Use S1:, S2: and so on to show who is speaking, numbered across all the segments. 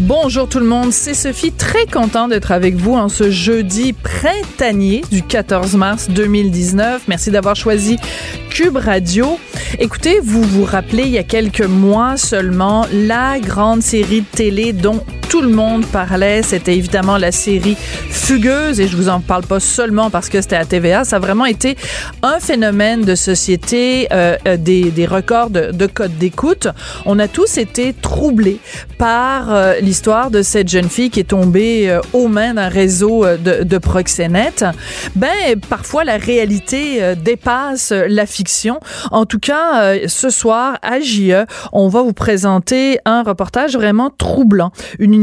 S1: Bonjour tout le monde, c'est Sophie, très content d'être avec vous en ce jeudi printanier du 14 mars 2019. Merci d'avoir choisi Cube Radio. Écoutez, vous vous rappelez il y a quelques mois seulement la grande série de télé dont tout le monde parlait, c'était évidemment la série Fugueuse et je vous en parle pas seulement parce que c'était à TVA, ça a vraiment été un phénomène de société, euh, euh, des, des, records de, de code d'écoute. On a tous été troublés par euh, l'histoire de cette jeune fille qui est tombée euh, aux mains d'un réseau de, de proxénètes. Ben, parfois la réalité dépasse la fiction. En tout cas, ce soir à JE, on va vous présenter un reportage vraiment troublant.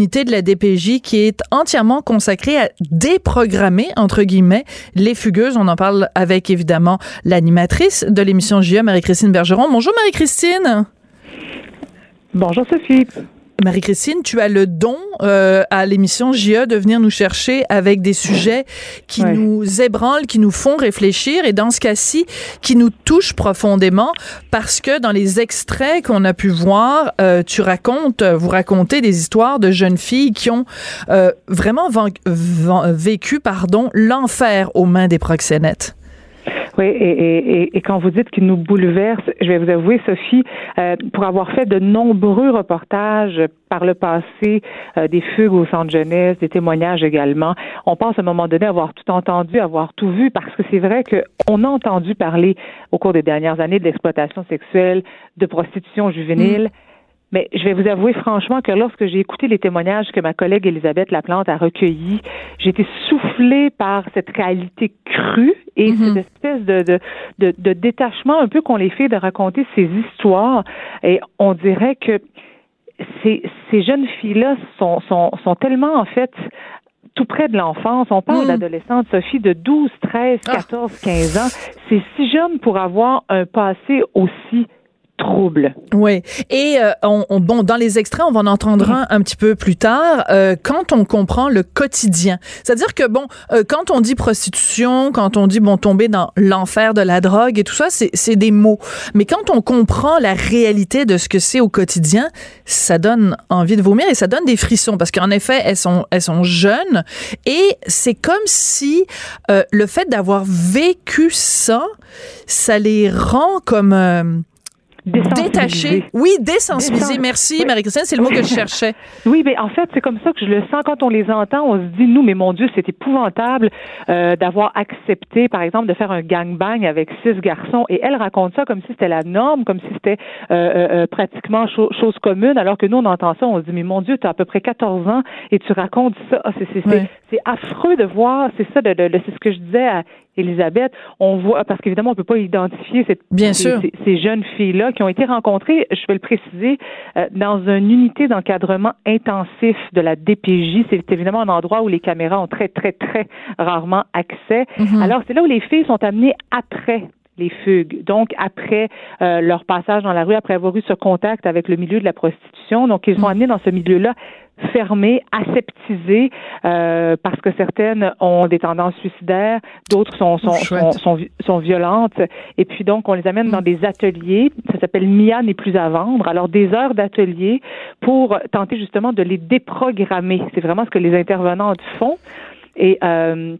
S1: Unité de la DPJ qui est entièrement consacrée à déprogrammer, entre guillemets, les fugueuses. On en parle avec, évidemment, l'animatrice de l'émission JE, Marie-Christine Bergeron. Bonjour, Marie-Christine.
S2: Bonjour, Sophie.
S1: Marie-Christine, tu as le don euh, à l'émission JE de venir nous chercher avec des sujets qui
S2: Ouais.
S1: nous ébranlent, qui nous font réfléchir et dans ce cas-ci, qui nous touchent profondément parce que dans les extraits qu'on a pu voir, euh, tu racontes, vous racontez des histoires de jeunes filles qui ont euh, vraiment vécu pardon l'enfer aux mains des proxénètes.
S2: Oui, et, et, et, quand vous dites qu'il nous bouleverse, je vais vous avouer, Sophie, euh, pour avoir fait de nombreux reportages par le passé, euh, des fugues au centre jeunesse, des témoignages également, on pense à un moment donné avoir tout entendu, avoir tout vu, parce que c'est vrai qu'on a entendu parler au cours des dernières années de l'exploitation sexuelle, de prostitution juvénile. Mais je vais vous avouer franchement que lorsque j'ai écouté les témoignages que ma collègue Elisabeth Laplante a recueillis, j'ai été soufflée par cette réalité crue et cette espèce de, de, de, de détachement un peu qu'on les fait de raconter ces histoires. Et on dirait que ces, ces jeunes filles-là sont, sont, sont tellement en fait tout près de l'enfance. On parle
S1: Mm.
S2: d'adolescentes, Sophie, de 12, 13, 14, 15 ans. C'est si jeune pour avoir un passé aussi trouble.
S1: Oui. Et euh, on, on- bon, dans les extraits, on va en entendre un un petit peu plus tard. euh, quand on comprend le quotidien, c'est-à-dire que bon, euh, quand on dit prostitution, quand on dit bon tomber dans l'enfer de la drogue et tout ça, c'est c'est des mots. Mais quand on comprend la réalité de ce que c'est au quotidien, ça donne envie de vomir et ça donne des frissons parce qu'en effet, elles sont elles sont jeunes et c'est comme si euh, le fait d'avoir vécu ça, ça les rend comme euh. Détaché. Oui, désensibilisé.
S2: Désen-
S1: Merci,
S2: Oui.
S1: Marie-Christine. C'est le mot que je cherchais.
S2: Oui, mais en fait, c'est comme ça que je le sens quand on les entend. On se dit, nous, mais mon Dieu, c'est épouvantable euh, d'avoir accepté, par exemple, de faire un gangbang avec six garçons. Et elle raconte ça comme si c'était la norme, comme si c'était euh, euh, euh, pratiquement cho- chose commune, alors que nous, on entend ça, on se dit, mais mon Dieu, tu as à peu près 14 ans et tu racontes ça. Ah, C'est affreux de voir, c'est ça, de, de- de- c'est ce que je disais à Elisabeth. On voit, parce qu'évidemment, on peut pas identifier cette,
S1: Bien
S2: ces,
S1: sûr.
S2: ces- ces jeunes filles-là qui ont été rencontrées, je vais le préciser, euh, dans une unité d'encadrement intensif de la DPJ. C'est évidemment un endroit où les caméras ont très, très, très rarement accès.
S1: Mhm.
S2: Alors, c'est là où les filles sont amenées après les fugues. Donc, après euh, leur passage dans la rue, après avoir eu ce contact avec le milieu de la prostitution. Donc, ils sont amenés dans ce milieu-là fermé, aseptisé, euh, parce que certaines ont des tendances suicidaires, d'autres sont, sont, sont, sont, vi- sont violentes. Et puis donc, on les amène dans des ateliers. Ça s'appelle Mia n'est plus à vendre. Alors, des heures d'atelier pour tenter justement de les déprogrammer. C'est vraiment ce que les intervenantes font. Et euh,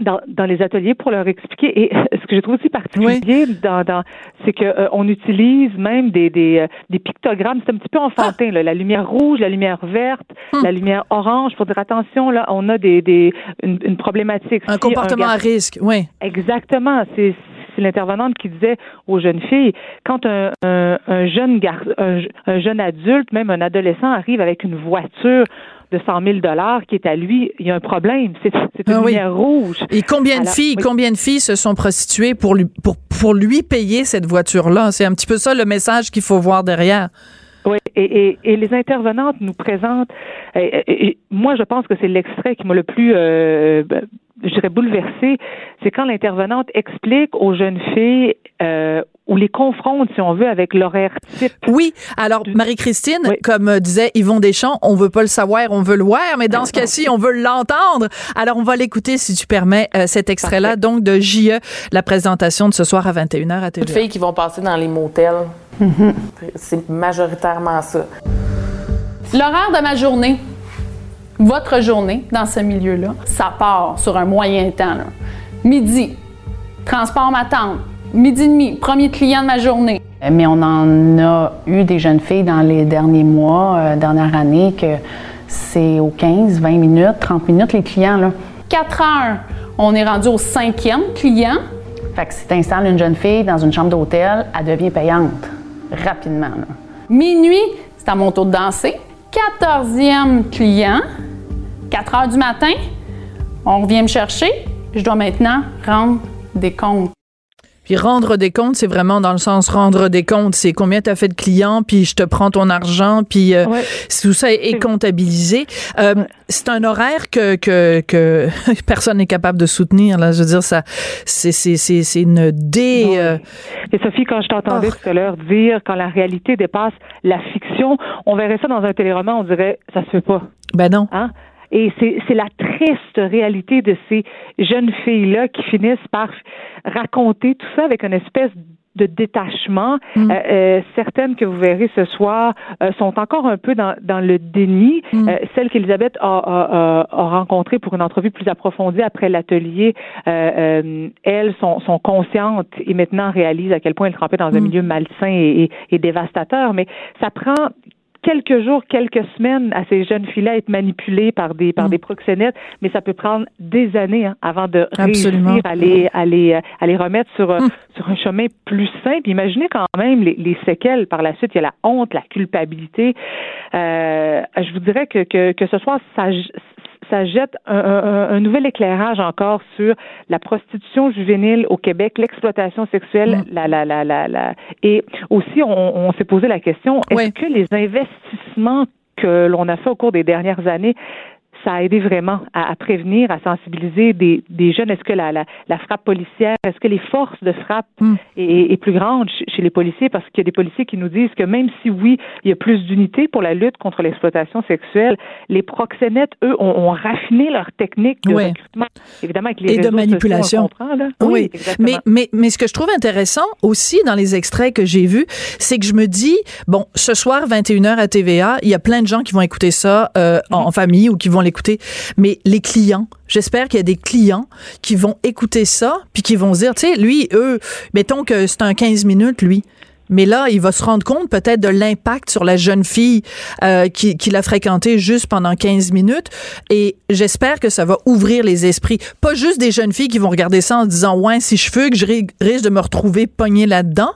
S2: dans, dans les ateliers pour leur expliquer. Et ce que j'ai trouvé aussi particulier dans, dans c'est que euh, on utilise même des des, euh, des pictogrammes. C'est un petit peu enfantin. Là, la lumière rouge, la lumière verte,
S1: Hum.
S2: la lumière orange pour dire attention là, on a des des une, une problématique.
S1: Un
S2: Si
S1: comportement à risque. Oui.
S2: Exactement. C'est c'est l'intervenante qui disait aux jeunes filles, quand un, jeune gar, un, jeune adulte, même un adolescent arrive avec une voiture de 100 000 dollars qui est à lui, il y a un problème. C'est une ah lumière rouge.
S1: Et combien de filles, combien de filles se sont prostituées pour lui, pour, pour lui payer cette voiture-là? C'est un petit peu ça le message qu'il faut voir derrière.
S2: Oui, et, et, les intervenantes nous présentent. Et, moi, je pense que c'est l'extrait qui m'a le plus, euh, ben, je dirais, bouleversé. C'est quand l'intervenante explique aux jeunes filles euh, ou les confronte, si on veut, avec l'horaire type.
S1: Oui. Alors, Marie-Christine, comme euh, disait Yvon Deschamps, on veut pas le savoir, on veut le voir, mais dans ce cas-ci, on veut l'entendre. Alors, on va l'écouter, si tu permets, euh, cet extrait-là, donc de JE, la présentation de ce soir à 21h à
S3: TVA. filles qui vont passer dans les motels. Mm-hmm. C'est majoritairement ça.
S4: L'horaire de ma journée, votre journée dans ce milieu-là, ça part sur un moyen temps. Midi, transport ma tante, Midi et demi, premier client de ma journée.
S5: Mais on en a eu des jeunes filles dans les derniers mois, euh, dernière année, que c'est aux 15, 20 minutes, 30 minutes les clients. Là.
S4: 4 heures, on est rendu au cinquième client.
S5: Fait que si tu installes une jeune fille dans une chambre d'hôtel, elle devient payante rapidement.
S4: Minuit, c'est à mon tour de danser. 14e client, 4 heures du matin, on revient me chercher. Je dois maintenant rendre des comptes.
S1: Puis rendre des comptes, c'est vraiment dans le sens rendre des comptes, c'est combien tu as fait de clients, puis je te prends ton argent, puis euh, tout ça est, comptabilisé. Euh, c'est un horaire que, que, que personne n'est capable de soutenir. Là, je veux dire, ça, c'est c'est c'est une dé. Euh,
S2: Et Sophie, quand je t'entendais oh. tout à l'heure dire quand la réalité dépasse la fiction, on verrait ça dans un téléroman, on dirait ça se fait pas.
S1: Ben non.
S2: Hein? Et c'est la triste réalité de ces jeunes filles-là qui finissent par raconter tout ça avec une espèce de détachement. Mm. Euh, euh, certaines que vous verrez ce soir euh, sont encore un peu dans, dans le déni. Mm. celle qu'Elisabeth a, a, a, rencontrée pour une entrevue plus approfondie après l'atelier, elles sont, sont, conscientes et maintenant réalisent à quel point elles trempaient dans un mm. milieu malsain et, et, et, dévastateur. Mais ça prend quelques jours, quelques semaines à ces jeunes filles-là à être manipulées par des par mm. des proxénètes, mais ça peut prendre des années hein, avant de réussir à les, à les, à les remettre sur, mm. sur un chemin plus simple. Imaginez quand même les, les, séquelles par la suite. Il y a la honte, la culpabilité. Euh, je vous dirais que, que, que ce soit ça, ça jette un, nouvel éclairage encore sur la prostitution juvénile au Québec, l'exploitation sexuelle, mm. la, la, la, la, la, et aussi on, s'est posé la question est-ce que les investissements que l'on a fait au cours des dernières années ça a aidé vraiment à, prévenir, à sensibiliser des, des jeunes. Est-ce que la, la, la, frappe policière, est-ce que les forces de frappe mm. est, est, plus grande chez les policiers? Parce qu'il y a des policiers qui nous disent que même si oui, il y a plus d'unités pour la lutte contre l'exploitation sexuelle, les proxénètes, eux, ont, raffiné leur technique de recrutement, évidemment avec les
S1: et de manipulation. oui, mais, mais mais ce que je trouve intéressant aussi dans les extraits que j'ai vus, c'est que je me dis bon, ce soir 21h à TVA, il y a plein de gens qui vont écouter ça euh, en, en famille ou qui vont l'écouter. Mais les clients, j'espère qu'il y a des clients qui vont écouter ça, puis qui vont se dire, tu sais, lui, eux, mettons que c'est un 15 minutes, lui. Mais là, il va se rendre compte peut-être de l'impact sur la jeune fille euh, qui, qui l'a fréquenté juste pendant 15 minutes. Et j'espère que ça va ouvrir les esprits. Pas juste des jeunes filles qui vont regarder ça en disant, ouais, si je fugue, je risque de me retrouver pogné là-dedans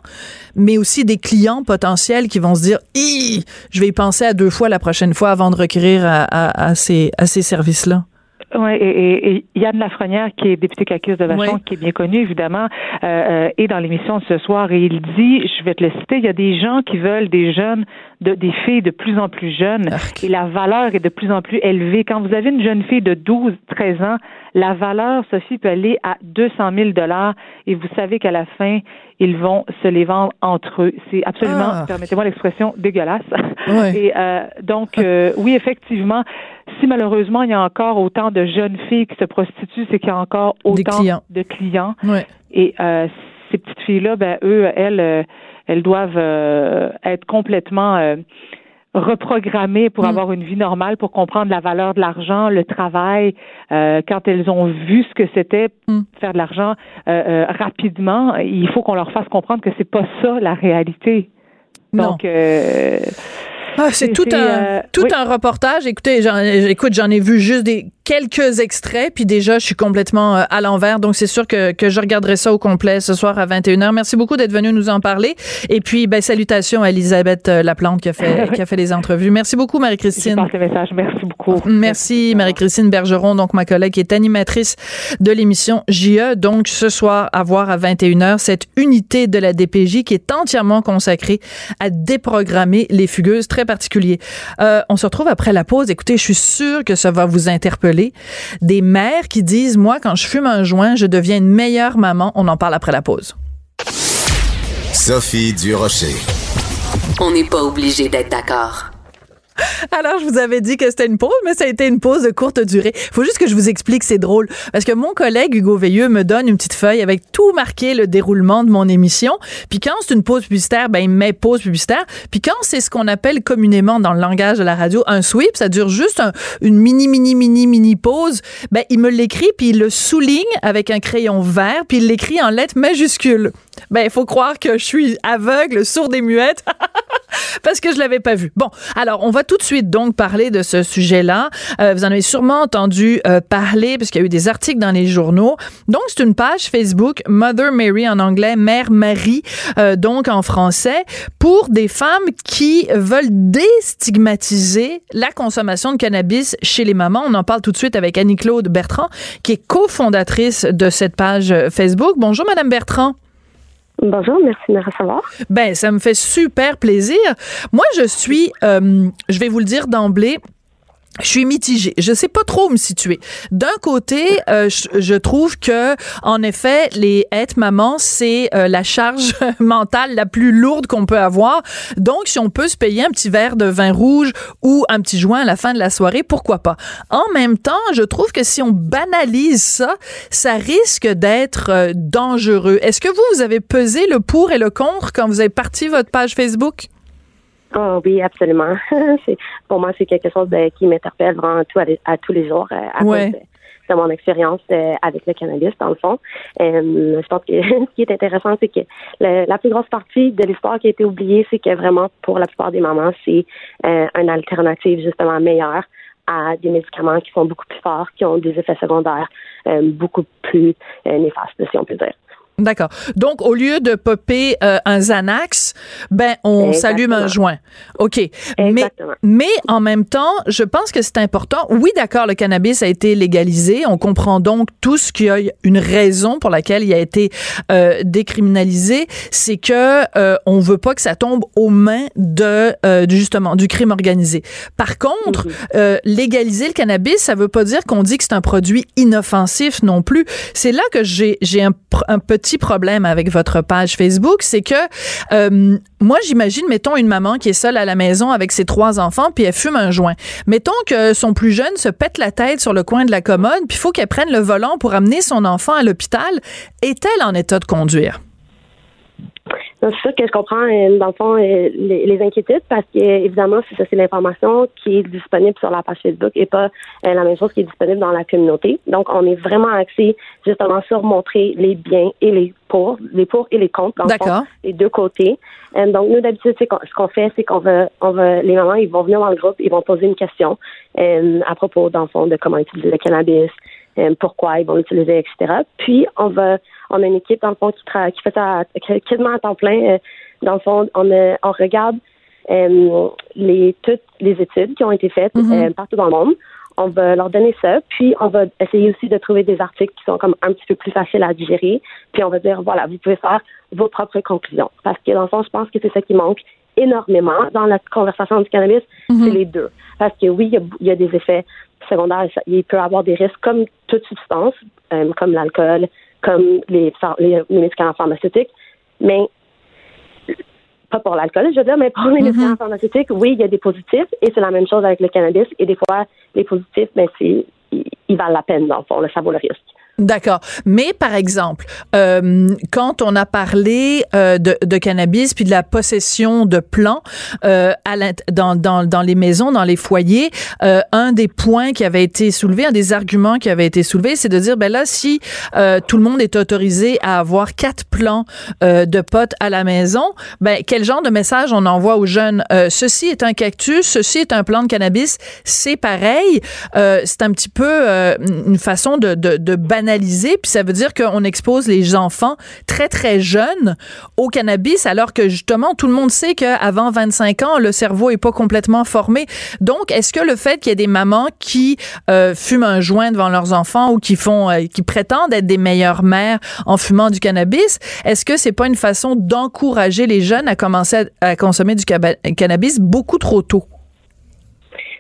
S1: mais aussi des clients potentiels qui vont se dire, je vais y penser à deux fois la prochaine fois avant de recourir à, ces, à ces services-là.
S2: Oui, et, et, Yann Lafrenière, qui est député cacus de Vachon, qui est bien connu, évidemment, euh, euh, est dans l'émission de ce soir et il dit, je vais te le citer, il y a des gens qui veulent des jeunes, de, des filles de plus en plus jeunes et la valeur est de plus en plus élevée. Quand vous avez une jeune fille de 12, 13 ans, la valeur, Sophie, peut aller à 200 000 dollars et vous savez qu'à la fin, ils vont se les vendre entre eux. C'est absolument, ah. permettez-moi l'expression, dégueulasse. Et euh, donc, euh, oui, effectivement, si malheureusement il y a encore autant de jeunes filles qui se prostituent, c'est qu'il y a encore autant de clients. Et euh, ces petites filles-là, ben eux, elles, elles doivent être complètement reprogrammées pour mm. avoir une vie normale, pour comprendre la valeur de l'argent, le travail. Euh, quand elles ont vu ce que c'était mm. faire de l'argent euh, euh, rapidement, il faut qu'on leur fasse comprendre que c'est pas ça la réalité. Donc,
S1: Ah, c'est tout un tout un reportage. Écoutez, j'en, écoute, j'en ai vu juste des quelques extraits, puis déjà, je suis complètement euh, à l'envers. Donc, c'est sûr que, que je regarderai ça au complet ce soir à 21h. Merci beaucoup d'être venu nous en parler. Et puis, ben, salutations à Elisabeth euh, Laplante qui a fait, qui a fait les entrevues. Merci beaucoup, Marie-Christine.
S2: Merci beaucoup.
S1: Merci, Marie-Christine Bergeron, donc ma collègue qui est animatrice de l'émission JE. Donc, ce soir, à voir à 21h, cette unité de la DPJ qui est entièrement consacrée à déprogrammer les fugueuses, très particulier. Euh, on se retrouve après la pause. Écoutez, je suis sûre que ça va vous interpeller des mères qui disent, moi, quand je fume un joint, je deviens une meilleure maman. On en parle après la pause.
S6: Sophie Durocher.
S7: On n'est pas obligé d'être d'accord.
S1: Alors, je vous avais dit que c'était une pause, mais ça a été une pause de courte durée. Faut juste que je vous explique, c'est drôle. Parce que mon collègue Hugo Veilleux me donne une petite feuille avec tout marqué le déroulement de mon émission. Puis quand c'est une pause publicitaire, ben, il met pause publicitaire. Puis quand c'est ce qu'on appelle communément dans le langage de la radio un sweep, ça dure juste une mini, mini, mini, mini pause, ben, il me l'écrit puis il le souligne avec un crayon vert puis il l'écrit en lettres majuscules. Ben, il faut croire que je suis aveugle, sourde et muette. parce que je l'avais pas vu. Bon, alors on va tout de suite donc parler de ce sujet-là. Euh, vous en avez sûrement entendu euh, parler parce qu'il y a eu des articles dans les journaux. Donc c'est une page Facebook Mother Mary en anglais, Mère Marie euh, donc en français pour des femmes qui veulent déstigmatiser la consommation de cannabis chez les mamans. On en parle tout de suite avec Annie-Claude Bertrand qui est cofondatrice de cette page Facebook. Bonjour madame Bertrand.
S8: Bonjour, merci de me recevoir.
S1: Ben, ça me fait super plaisir. Moi, je suis, euh, je vais vous le dire d'emblée, je suis mitigée. Je sais pas trop où me situer. D'un côté, euh, je, trouve que en effet, les être maman, c'est euh, la charge mentale la plus lourde qu'on peut avoir. Donc, si on peut se payer un petit verre de vin rouge ou un petit joint à la fin de la soirée, pourquoi pas? En même temps, je trouve que si on banalise ça, ça risque d'être euh, dangereux. Est-ce que vous, vous avez pesé le pour et le contre quand vous avez parti votre page Facebook?
S8: Oh oui, absolument. pour moi, c'est quelque chose de, qui m'interpelle vraiment tout à, tous les jours euh, à cause de, mon expérience euh, avec le cannabis, dans le fond. Euh, je pense que ce qui est intéressant, c'est que la plus grosse partie de l'histoire qui a été oubliée, c'est que vraiment, pour la plupart des mamans, c'est une alternative justement meilleure à des médicaments qui sont beaucoup plus forts, qui ont des effets secondaires beaucoup plus néfastes, si on peut dire.
S1: D'accord. Donc, au lieu de popper euh, un Xanax, ben, on s'allume un joint. OK. Mais, mais en même temps, je pense que c'est important. Oui, d'accord, le cannabis a été légalisé. On comprend donc tout ce qu'il y a une raison pour laquelle il a été euh, décriminalisé. C'est que euh, on veut pas que ça tombe aux mains de, euh, justement, du crime organisé. Par contre, euh, légaliser le cannabis, ça veut pas dire qu'on dit que c'est un produit inoffensif non plus. C'est là que j'ai, j'ai un, un petit problème avec votre page Facebook, c'est que euh, moi, j'imagine, mettons une maman qui est seule à la maison avec ses trois enfants, puis elle fume un joint. Mettons que son plus jeune se pète la tête sur le coin de la commode, puis il faut qu'elle prenne le volant pour amener son enfant à l'hôpital. Est-elle en état de conduire?
S8: C'est sûr que je comprends, euh, dans le fond, euh, les, inquiétudes parce que, évidemment, si ça, c'est l'information qui est disponible sur la page Facebook et pas euh, la même chose qui est disponible dans la communauté. Donc, on est vraiment axé justement sur montrer les biens et les pour, les pour et les contre, dans le fond, les deux côtés. donc, nous, d'habitude, ce qu'on fait, c'est qu'on va, on va, les mamans, ils vont venir dans le groupe, ils vont poser une question à propos, dans le fond, de comment utiliser le cannabis, pourquoi ils vont l'utiliser, etc. Puis, on va on a une équipe, dans le fond, qui, qui fait ça quasiment à temps plein. Euh, dans le fond, on, on regarde euh, les, toutes les études qui ont été faites mhm. euh, partout dans le monde. On va leur donner ça, puis on va essayer aussi de trouver des articles qui sont comme un petit peu plus faciles à digérer. Puis on va dire, voilà, vous pouvez faire vos propres conclusions. Parce que dans le fond, je pense que c'est ça qui manque énormément dans la conversation du cannabis, mhm. c'est les deux. Parce que oui, il y, a, des effets secondaires, il peut y avoir des risques comme toute substance, comme l'alcool, comme les, les, médicaments pharmaceutiques, mais pas pour l'alcool, je veux dire, mais pour les mm-hmm. médicaments pharmaceutiques, oui, il y a des positifs, et c'est la même chose avec le cannabis, et des fois, les positifs, ben, c'est, ils, valent la peine, dans le fond, ça vaut le risque.
S1: D'accord. Mais par exemple, euh, quand on a parlé euh, de, de, cannabis puis de la possession de plants euh, à dans, dans, dans, les maisons, dans les foyers, euh, un des points qui avait été soulevé, un des arguments qui avait été soulevé, c'est de dire ben là, si euh, tout le monde est autorisé à avoir quatre plants de potes à la maison, ben quel genre de message on envoie aux jeunes? Ceci est un cactus, ceci est un plant de cannabis, c'est pareil. c'est un petit peu une façon de, de, de banaliser puis ça veut dire qu'on expose les enfants très, très jeunes au cannabis, alors que justement, tout le monde sait qu'avant 25 ans, le cerveau est pas complètement formé. Donc, est-ce que le fait qu'il y ait des mamans qui euh, fument un joint devant leurs enfants ou qui font, euh, qui prétendent être des meilleures mères en fumant du cannabis, est-ce que c'est pas une façon d'encourager les jeunes à commencer à, consommer du cannabis beaucoup trop tôt?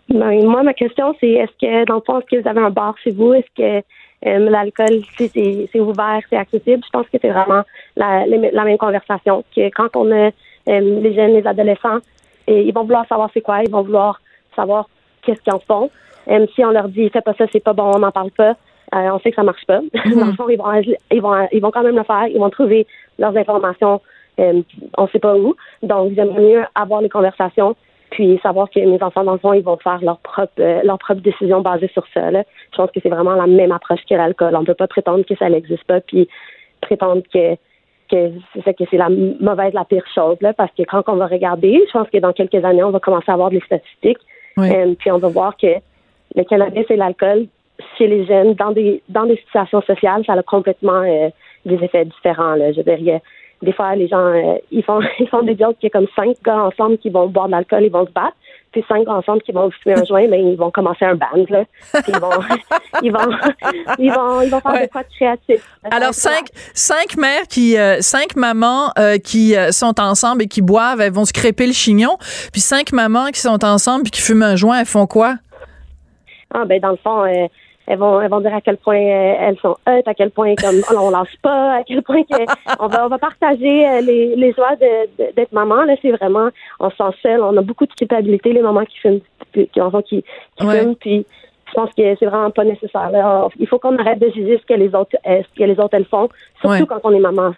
S8: Ben, moi, ma question, c'est est-ce que, dans le fond, que vous avez un bar chez vous? Est-ce que l'alcool, c'est ouvert, c'est accessible. Je pense que c'est vraiment la, la, même conversation. Que quand on a euh, les jeunes, les adolescents, et ils vont vouloir savoir c'est quoi, ils vont vouloir savoir qu'est-ce qu'ils en font. Même si on leur dit fais pas ça, c'est pas bon, on n'en parle pas, euh, on sait que ça marche pas. Dans le fond, ils vont, ils vont, ils vont quand même le faire. Ils vont trouver leurs informations, euh, on sait pas où. Donc, j'aimerais mieux avoir les conversations puis savoir que mes enfants, dans le fond, ils vont faire leur propre, euh, leur propre décision basée sur ça. Là. Je pense que c'est vraiment la même approche que l'alcool. On ne peut pas prétendre que ça n'existe pas, puis prétendre que que c'est ça que c'est la mauvaise, la pire chose, là, parce que quand on va regarder, je pense que dans quelques années, on va commencer à avoir des statistiques, euh, puis on va voir que le cannabis et l'alcool chez les jeunes, dans des dans des situations sociales, ça a complètement euh, des effets différents. Là. Je veux dire, des fois, les gens, euh, ils font ils font des jokes qu'il y a comme cinq gars ensemble qui vont boire de l'alcool, ils vont se battre. Puis cinq gars ensemble qui vont fumer un joint, mais ils vont commencer un band, là. Puis ils vont, ils vont, ils vont, ils vont faire des quoi de créatif.
S1: Alors, cinq, cinq mères qui, euh, cinq mamans euh, qui sont ensemble et qui boivent, elles vont se crêper le chignon. Puis cinq mamans qui sont ensemble et qui fument un joint, elles font quoi?
S8: Ah, ben, dans le fond, elles vont, elles vont dire à quel point euh, elles sont heureuse, à quel point comme on lâche pas, à quel point on va on va partager euh, les, les joies d'être maman. Là, c'est vraiment on se sent seul, on a beaucoup de culpabilité les mamans qui fument, qui, qui, qui fument, puis je pense que c'est vraiment pas nécessaire. il faut qu'on arrête de juger ce que les autres euh, ce que les autres elles font, surtout quand on est maman.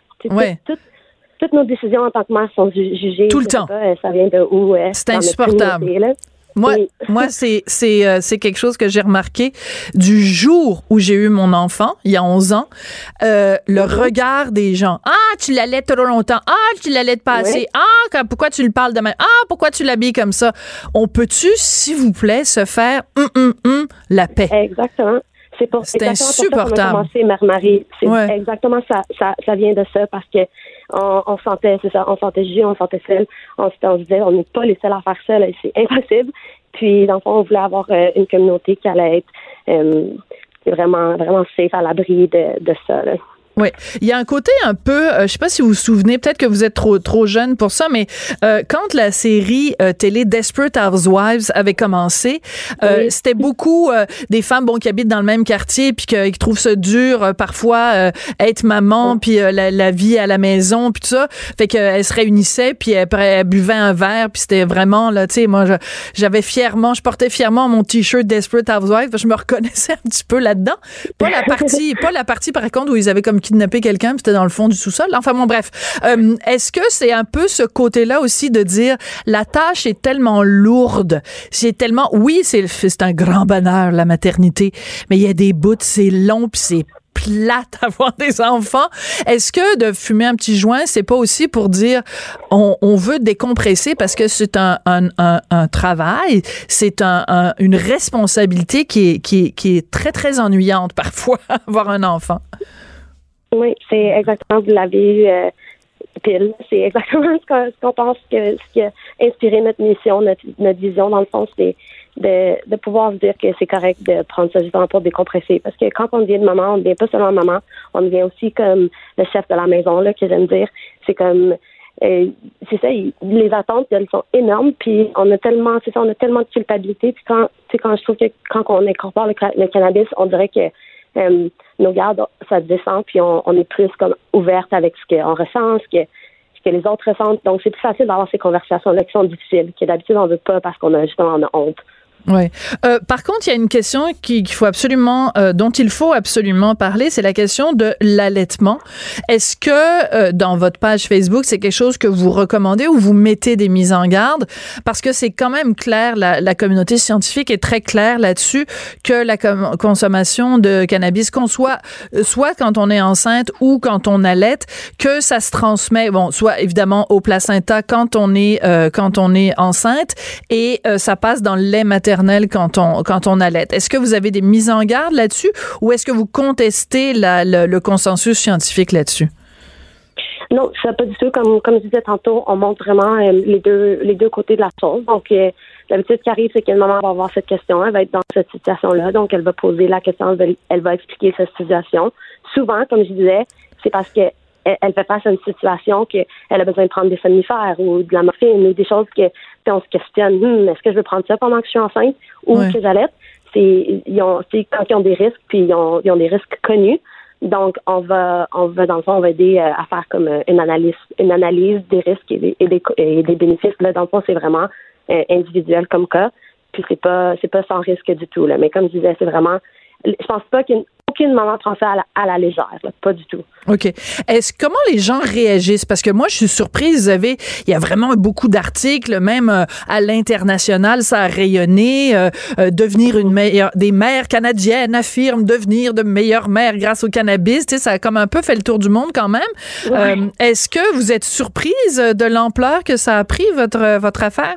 S8: toutes nos décisions en tant que mère sont jugées.
S1: Tout le temps.
S8: ça vient de où?
S1: c'est insupportable. Moi, moi c'est c'est euh, c'est quelque chose que j'ai remarqué du jour où j'ai eu mon enfant, il y a 11 ans, euh, le mm-hmm. regard des gens. Ah, tu l'allais trop longtemps. Ah, tu l'allais pas assez. Ah, pourquoi tu le parles de même? Ah, pourquoi tu l'habilles comme ça? On peut-tu, s'il vous plaît, se faire hum, hum, hum, la paix?
S8: Exactement. C'est pour
S1: c'est insupportable.
S8: C'est Marie. C'est exactement ça, ça. Ça vient de ça parce que on, on sentait, c'est ça, on sentait juste, on sentait seul. On, on se disait, on n'est pas les seuls à faire ça, c'est impossible. Puis, dans le fond, on voulait avoir euh, une communauté qui allait être euh, vraiment, vraiment safe à l'abri de, de ça. Là.
S1: Oui, il y a un côté un peu, euh, je sais pas si vous vous souvenez, peut-être que vous êtes trop trop jeune pour ça, mais euh, quand la série euh, télé Desperate Housewives avait commencé, c'était beaucoup des femmes bon qui habitent dans le même quartier puis qui trouvent ça dur parfois être maman puis la, la, vie à la maison puis tout ça, fait qu'elles se réunissaient puis après elles buvaient un verre puis c'était vraiment là, tu sais, moi j'avais fièrement, je portais fièrement mon t-shirt Desperate Housewives, je me reconnaissais un petit peu là-dedans, pas la partie, pas la partie par contre où ils avaient comme kidnapper quelqu'un, puis c'était dans le fond du sous-sol. Enfin bon, bref. Euh, est-ce que c'est un peu ce côté-là aussi de dire la tâche est tellement lourde, c'est tellement, oui, c'est un grand bonheur la maternité, mais il y a des bouts, c'est long, puis c'est plate avoir des enfants. Est-ce que de fumer un petit joint, c'est pas aussi pour dire on, veut décompresser parce que c'est un, un, un, un, travail, c'est un, une responsabilité qui est, qui, qui est très, très ennuyante parfois, avoir un enfant?
S8: Oui, c'est exactement, vous l'avez eu pile. C'est exactement ce qu'on, pense que ce qui a inspiré notre mission, notre, notre vision, dans le fond, c'est de, de pouvoir se dire que c'est correct de prendre ce temps pour décompresser. Parce que quand on devient de maman, on devient pas seulement maman, on devient aussi comme le chef de la maison, là, que j'aime dire. C'est comme euh, c'est ça, les attentes, elles sont énormes, puis on a tellement, c'est ça, on a tellement de culpabilité, puis quand, c'est quand je trouve que quand on incorpore le, le cannabis, on dirait que euh, nos gardes, ça descend, puis on, est plus comme ouverte avec ce qu'on ressent, ce que, ce que les autres ressentent. Donc, c'est plus facile d'avoir ces conversations-là qui sont difficiles, que d'habitude, on ne veut pas parce qu'on a justement on honte.
S1: Ouais. Euh, par contre, il y a une question qu'il faut absolument, euh, dont il faut absolument parler, c'est la question de l'allaitement. Est-ce que euh, dans votre page Facebook, c'est quelque chose que vous recommandez ou vous mettez des mises en garde? Parce que c'est quand même clair, la, la, communauté scientifique est très claire là-dessus que la consommation de cannabis, qu'on soit soit quand on est enceinte ou quand on allaite, que ça se transmet, bon, soit évidemment au placenta quand on est quand on est enceinte et ça passe dans le lait maternel quand on, quand on allait. Est-ce que vous avez des mises en garde là-dessus ou est-ce que vous contestez le, consensus scientifique là-dessus?
S8: Non, ça pas du tout. Comme, comme je disais tantôt, on montre vraiment euh, les deux les deux côtés de la chose. Donc, euh, l'habitude qui arrive, c'est qu'une maman va avoir cette question, elle va être dans cette situation-là, donc elle va poser la question, elle va, expliquer sa situation. Souvent, comme je disais, c'est parce que elle fait face à une situation qu'elle a besoin de prendre des somnifères ou de la morphine ou des choses que on se questionne hmm, est-ce que je veux prendre ça pendant que je suis enceinte ou que j'allaite c'est ils ont c'est quand ils ont des risques puis ils ont, ils ont des risques connus. Donc on va on va dans le fond on va aider euh, à faire comme euh, une analyse une analyse des risques et des, et des, et des bénéfices. Là dans le fond c'est vraiment euh, individuel comme cas. Puis c'est pas c'est pas sans risque du tout là. Mais comme je disais c'est vraiment je pense pas qu'il y ait aucune maman prend ça à la, légère, pas du tout.
S1: OK. Est-ce comment les gens réagissent? Parce que moi je suis surprise, vous avez il y a vraiment beaucoup d'articles même euh, à l'international, ça a rayonné euh, euh, devenir une meilleure des mères canadiennes affirment devenir de meilleures mères grâce au cannabis, tu sais, ça a comme un peu fait le tour du monde quand même. est-ce que vous êtes surprise de l'ampleur que ça a pris votre votre affaire?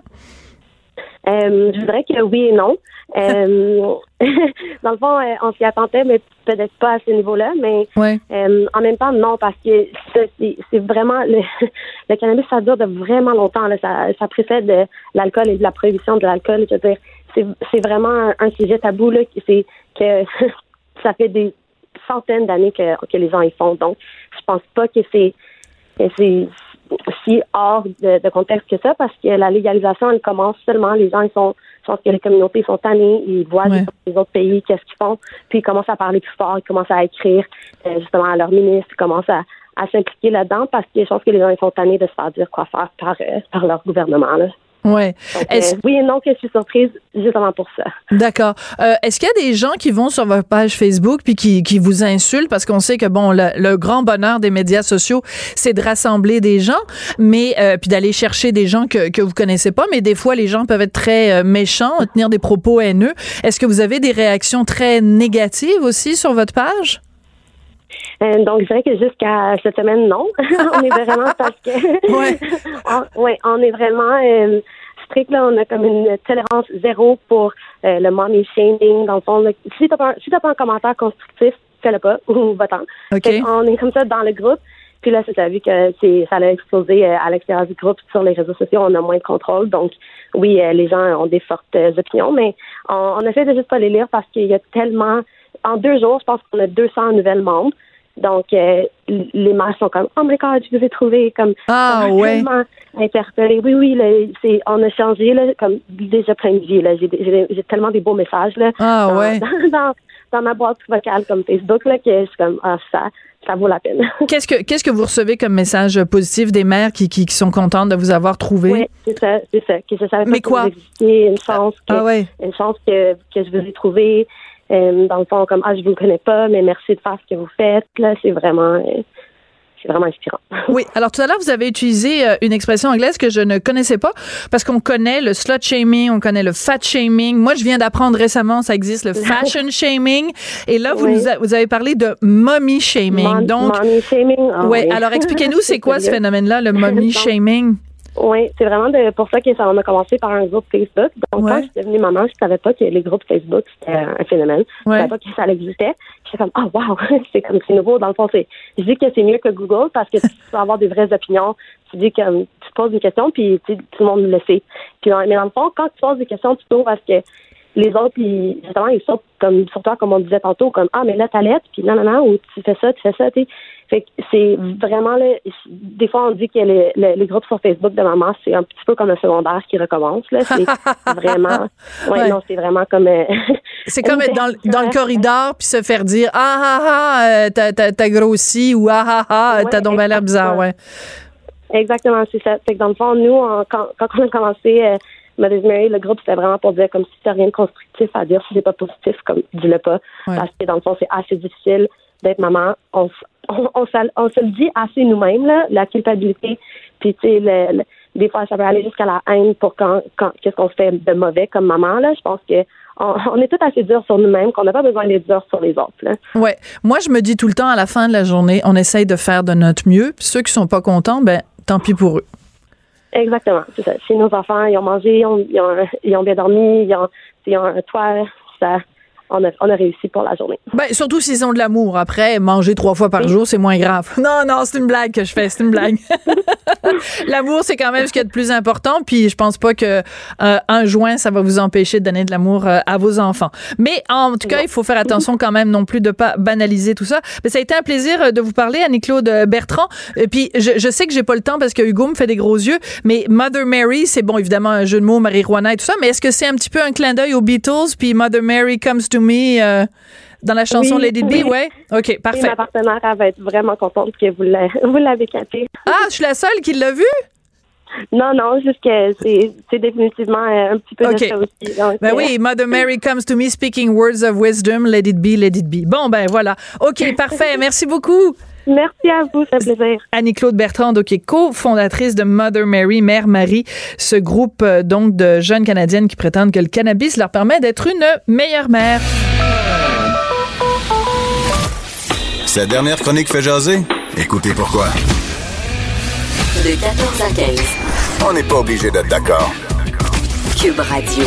S8: Je dirais que oui et non. Euh, dans le fond, euh, on s'y attendait, mais peut-être pas à ce niveau-là. Mais euh, en même temps, non, parce que c'est vraiment le, le, cannabis, ça dure de vraiment longtemps. Là. Ça, ça précède l'alcool et de la prohibition de l'alcool. Je veux dire, c'est vraiment un, sujet tabou là. C'est que ça fait des centaines d'années que, que les gens y font. Donc, je pense pas que c'est c'est si hors de, contexte que ça, parce que la légalisation, elle commence seulement, les gens, ils sont, je pense que les communautés sont tannées, ils voient les autres pays, qu'est-ce qu'ils font, puis ils commencent à parler plus fort, ils commencent à écrire euh, justement à leurs ministres, ils commencent à, à s'impliquer là-dedans, parce que je pense que les gens, ils sont tannés de se faire dire quoi faire par, euh, par leur gouvernement. Là.
S1: Ouais.
S8: Euh, oui et non que je suis surprise justement pour ça.
S1: D'accord. Euh, est-ce qu'il y a des gens qui vont sur votre page Facebook puis qui, qui vous insultent? Parce qu'on sait que bon le, grand bonheur des médias sociaux c'est de rassembler des gens, mais euh, puis d'aller chercher des gens que que vous connaissez pas, mais des fois les gens peuvent être très méchants, tenir des propos haineux. Est-ce que vous avez des réactions très négatives aussi sur votre page?
S8: Donc, je dirais que jusqu'à cette semaine, non. on est vraiment parce que. ouais. on, ouais, on est vraiment strict, là. On a comme une tolérance zéro pour euh, le mommy shaming. Dans le fond, si t'as pas, si pas un commentaire constructif, fais-le pas ou va-t'en. On est comme ça dans le groupe. Puis là, c'est vu que ça a explosé euh, à l'extérieur du groupe sur les réseaux sociaux. On a moins de contrôle. Donc, oui, euh, les gens ont des fortes opinions, mais on, on essaie de juste pas les lire parce qu'il y a tellement. En deux jours, je pense qu'on a 200 nouvelles membres. Donc, euh, les mères sont comme, oh my God, je vous ai trouvé comme
S1: ah, ouais. tellement
S8: interpellée. Oui, oui, là, c'est, on a changé là, comme déjà plein de vie. Là. J'ai, j'ai, tellement des beaux messages là,
S1: ah,
S8: dans,
S1: ouais.
S8: dans, dans, ma boîte vocale comme Facebook là, que je suis comme, ah, ça, ça vaut la peine.
S1: Qu'est-ce que, qu'est-ce que vous recevez comme message positif des mères qui, qui, qui sont contentes de vous avoir trouvé?
S8: Oui, c'est ça, c'est ça. Que savais
S1: Mais quoi?
S8: Que une chance, que,
S1: ah, ouais.
S8: une chance que, que je vous ai trouvé. Euh, dans le fond, comme ah, je vous connais pas, mais merci de faire ce que vous faites. Là, c'est vraiment. Euh, c'est vraiment inspirant.
S1: Oui. Alors tout à l'heure, vous avez utilisé euh, une expression anglaise que je ne connaissais pas parce qu'on connaît le slut shaming, on connaît le fat shaming. Moi, je viens d'apprendre récemment, ça existe le fashion shaming. Et là, vous, nous vous avez parlé de mommy shaming. Donc,
S8: mommy shaming?
S1: Ah ouais. Alors expliquez-nous, c'est quoi ce phénomène-là, le mommy shaming?
S8: Oui, c'est vraiment de, pour ça que ça a commencé par un groupe Facebook. Donc, quand je suis devenue maman, je savais pas que les groupes Facebook, c'était un phénomène. Je savais pas que ça existait. J'étais comme, ah, oh, wow, c'est comme, c'est nouveau. Dans le fond, c'est, je dis que c'est mieux que Google parce que tu peux avoir des vraies opinions. Tu dis que tu poses des questions, puis tout le monde le sait. Puis, mais dans le fond, quand tu poses des questions, tu trouves parce que les autres, ils, justement, ils sortent comme, sur toi, comme on disait tantôt, comme, ah, mais là, lettre, puis non, non, non, ou tu fais ça, tu fais ça, tu Fait que c'est vraiment, là, des fois, on dit que les, les, groupes sur Facebook de maman, c'est un petit peu comme un secondaire qui recommence, là. C'est vraiment, ouais, non, c'est vraiment comme, euh,
S1: C'est comme être dans, dans le corridor puis se faire dire, ah, ah, ah, euh, t'as, t'as, grossi, ou ah, ah, ah, t'as donc l'air bizarre, ouais.
S8: Exactement, c'est ça. Fait que dans le fond, nous, quand, quand on a commencé, euh, Mother's Mary, le groupe, c'était vraiment pour dire comme si t'as rien de constructif à dire, si c'est pas positif, comme dis-le pas. Parce que dans le fond, c'est assez difficile d'être maman. On, on, on, se le dit assez nous-mêmes, là, la culpabilité. Puis, tu sais, le, des fois, ça peut aller jusqu'à la haine pour quand, quand qu'est-ce qu'on fait de mauvais comme maman. Là. Je pense que on, est tout assez dur sur nous-mêmes, qu'on n'a pas besoin d'être dur sur les autres. Là.
S1: Ouais. Moi, je me dis tout le temps, à la fin de la journée, on essaye de faire de notre mieux. Puis ceux qui sont pas contents, ben, tant pis pour eux.
S8: Exactement, c'est ça. Si nos enfants, ils ont mangé, ils ont, ils ont, bien dormi, ils ont, ils ont un toit, ça, on a, réussi pour la journée.
S1: Ben, surtout s'ils ont de l'amour. Après, manger trois fois par jour, c'est moins grave. Non, non, c'est une blague que je fais, c'est une blague. l'amour, c'est quand même ce qui est de plus important. Puis je pense pas que euh, un joint, ça va vous empêcher de donner de l'amour euh, à vos enfants. Mais en tout cas, il faut faire attention quand même non plus de pas banaliser tout ça. Mais ça a été un plaisir euh, de vous parler, Annie-Claude Bertrand. Et puis je, je sais que j'ai pas le temps parce que Hugo me fait des gros yeux. Mais Mother Mary, c'est bon, évidemment un jeu de mots, marijuana et tout ça. Mais est-ce que c'est un petit peu un clin d'œil aux Beatles puis Mother Mary comes to me euh, dans la chanson Lady B, ouais? OK, parfait.
S8: ma partenaire, elle va être vraiment contente que vous l'avez capté.
S1: Ah, je suis la seule qui l'a vu?
S8: Non, non, juste que c'est définitivement euh, un petit peu de ça aussi.
S1: ben oui, euh, Mother Mary comes to me speaking words of wisdom, let it be, let it be. Bon, ben voilà. OK, parfait. Merci beaucoup.
S8: Merci à vous, c'est un plaisir.
S1: Annie-Claude Bertrand, qui est co-fondatrice de Mother Mary, Mère Marie, ce groupe euh, donc de jeunes Canadiennes qui prétendent que le cannabis leur permet d'être une meilleure mère.
S6: Cette dernière chronique fait jaser? Écoutez pourquoi.
S7: De 14 à 15.
S6: On n'est pas obligé d'être d'accord.
S7: Cube Radio.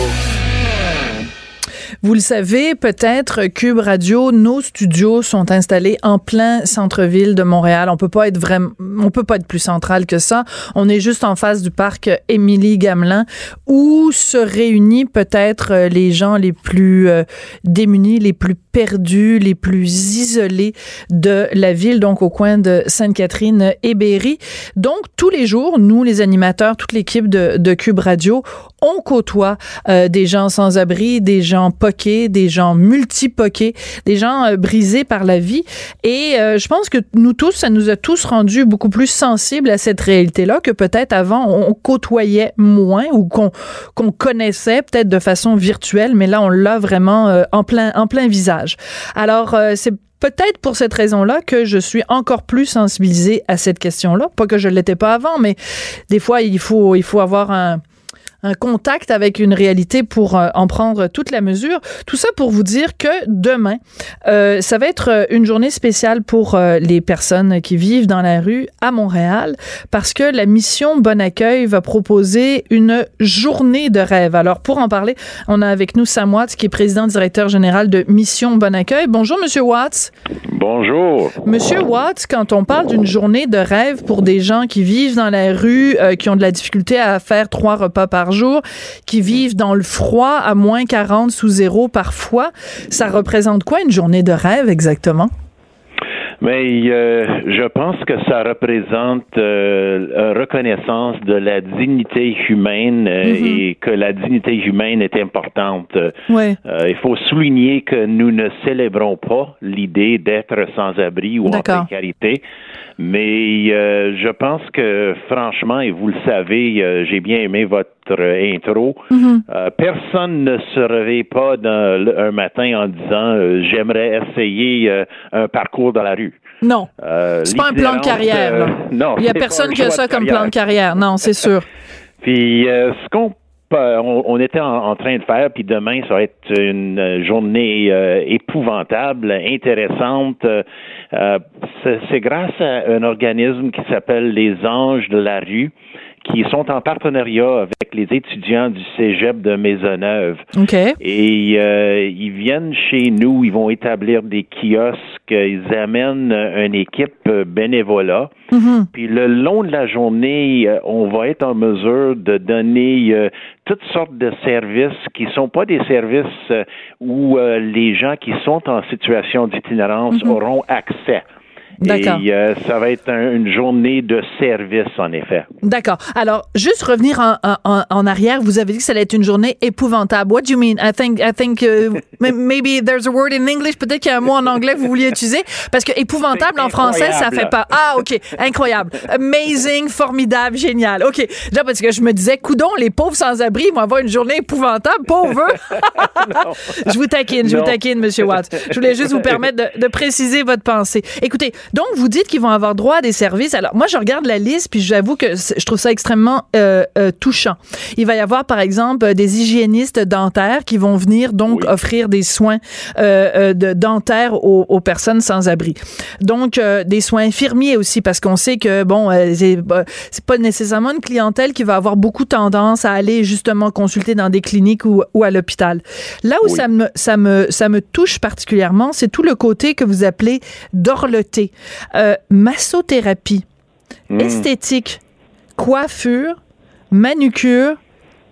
S1: Vous le savez, peut-être Cube Radio, nos studios sont installés en plein centre-ville de Montréal. On peut pas être vraiment, on peut pas être plus central que ça. On est juste en face du parc Émilie Gamelin où se réunissent peut-être les gens les plus euh, démunis, les plus perdus, les plus isolés de la ville, donc au coin de Sainte-Catherine et Berry. Donc tous les jours, nous les animateurs, toute l'équipe de, Cube Radio, on côtoie euh, des gens sans abri, des gens des gens multipoqués, des gens euh, brisés par la vie. Et euh, je pense que nous tous, ça nous a tous rendus beaucoup plus sensibles à cette réalité-là que peut-être avant on côtoyait moins ou qu'on connaissait peut-être de façon virtuelle, mais là on l'a vraiment en plein en plein visage. Alors c'est peut-être pour cette raison-là que je suis encore plus sensibilisée à cette question-là. Pas que je l'étais pas avant, mais des fois, il faut avoir un, un contact avec une réalité pour euh, en prendre toute la mesure. Tout ça pour vous dire que demain, euh, ça va être euh, une journée spéciale pour les personnes qui vivent dans la rue à Montréal parce que la mission Bon Accueil va proposer une journée de rêve. Alors pour en parler, on a avec nous Sam Watts qui est président directeur général de Mission Bon Accueil. Bonjour Monsieur Watts.
S9: Bonjour.
S1: Monsieur Watts, quand on parle d'une journée de rêve pour des gens qui vivent dans la rue, qui ont de la difficulté à faire trois repas par jour, qui vivent dans le froid à moins 40 sous zéro parfois. Ça représente quoi une journée de rêve exactement?
S9: Mais euh, je pense que ça représente euh, une reconnaissance de la dignité humaine euh, mm-hmm. et que la dignité humaine est importante. il faut souligner que nous ne célébrons pas l'idée d'être sans abri ou en précarité. Mais euh, je pense que franchement, et vous le savez, euh, j'ai bien aimé votre intro. Mm-hmm. Euh, personne ne se réveille pas un matin en disant j'aimerais essayer un parcours dans la rue.
S1: Non. c'est pas un plan de carrière. non. Il y a personne qui a ça comme plan de carrière. Non, c'est sûr.
S9: Puis ce qu'on on, était en, train de faire, puis demain, ça va être une journée euh, épouvantable, intéressante. Euh, c'est grâce à un organisme qui s'appelle les Anges de la rue qui sont en partenariat avec les étudiants du Cégep de Maisonneuve. Et euh, ils viennent chez nous, ils vont établir des kiosques, ils amènent une équipe bénévolat. Mm-hmm. Puis le long de la journée, euh, on va être en mesure de donner euh, toutes sortes de services qui sont pas des services où les gens qui sont en situation d'itinérance mm-hmm. auront accès.
S1: D'accord.
S9: Et euh, ça va être un- une journée de service, en effet.
S1: D'accord. Alors, juste revenir en, en, en arrière, vous avez dit que ça allait être une journée épouvantable. What do you mean? I think, I think, uh, m- maybe there's a word in English. Peut-être qu'il y a un mot en anglais que vous vouliez utiliser. Parce que épouvantable en français, ça fait pas. Ah, OK. Incroyable. Amazing, formidable, génial. OK. Là, parce que je me disais, coudon, les pauvres sans-abri vont avoir une journée épouvantable, pauvres. je vous taquine, je vous taquine, Monsieur Watts. Je voulais juste vous permettre de, de préciser votre pensée. Écoutez, donc vous dites qu'ils vont avoir droit à des services. Alors moi, je regarde la liste, puis j'avoue que je trouve ça extrêmement euh, euh, touchant. Il va y avoir, par exemple, euh, des hygiénistes dentaires qui vont venir donc offrir des soins euh, euh, de dentaires aux, aux personnes sans abri. Donc euh, des soins infirmiers aussi, parce qu'on sait que bon, c'est bah, c'est pas nécessairement une clientèle qui va avoir beaucoup tendance à aller justement consulter dans des cliniques ou, ou à l'hôpital. Là où
S9: Oui.
S1: ça me ça me ça me touche particulièrement, c'est tout le côté que vous appelez dorloté, euh, massothérapie,
S9: Mm.
S1: esthétique, coiffure, manucure,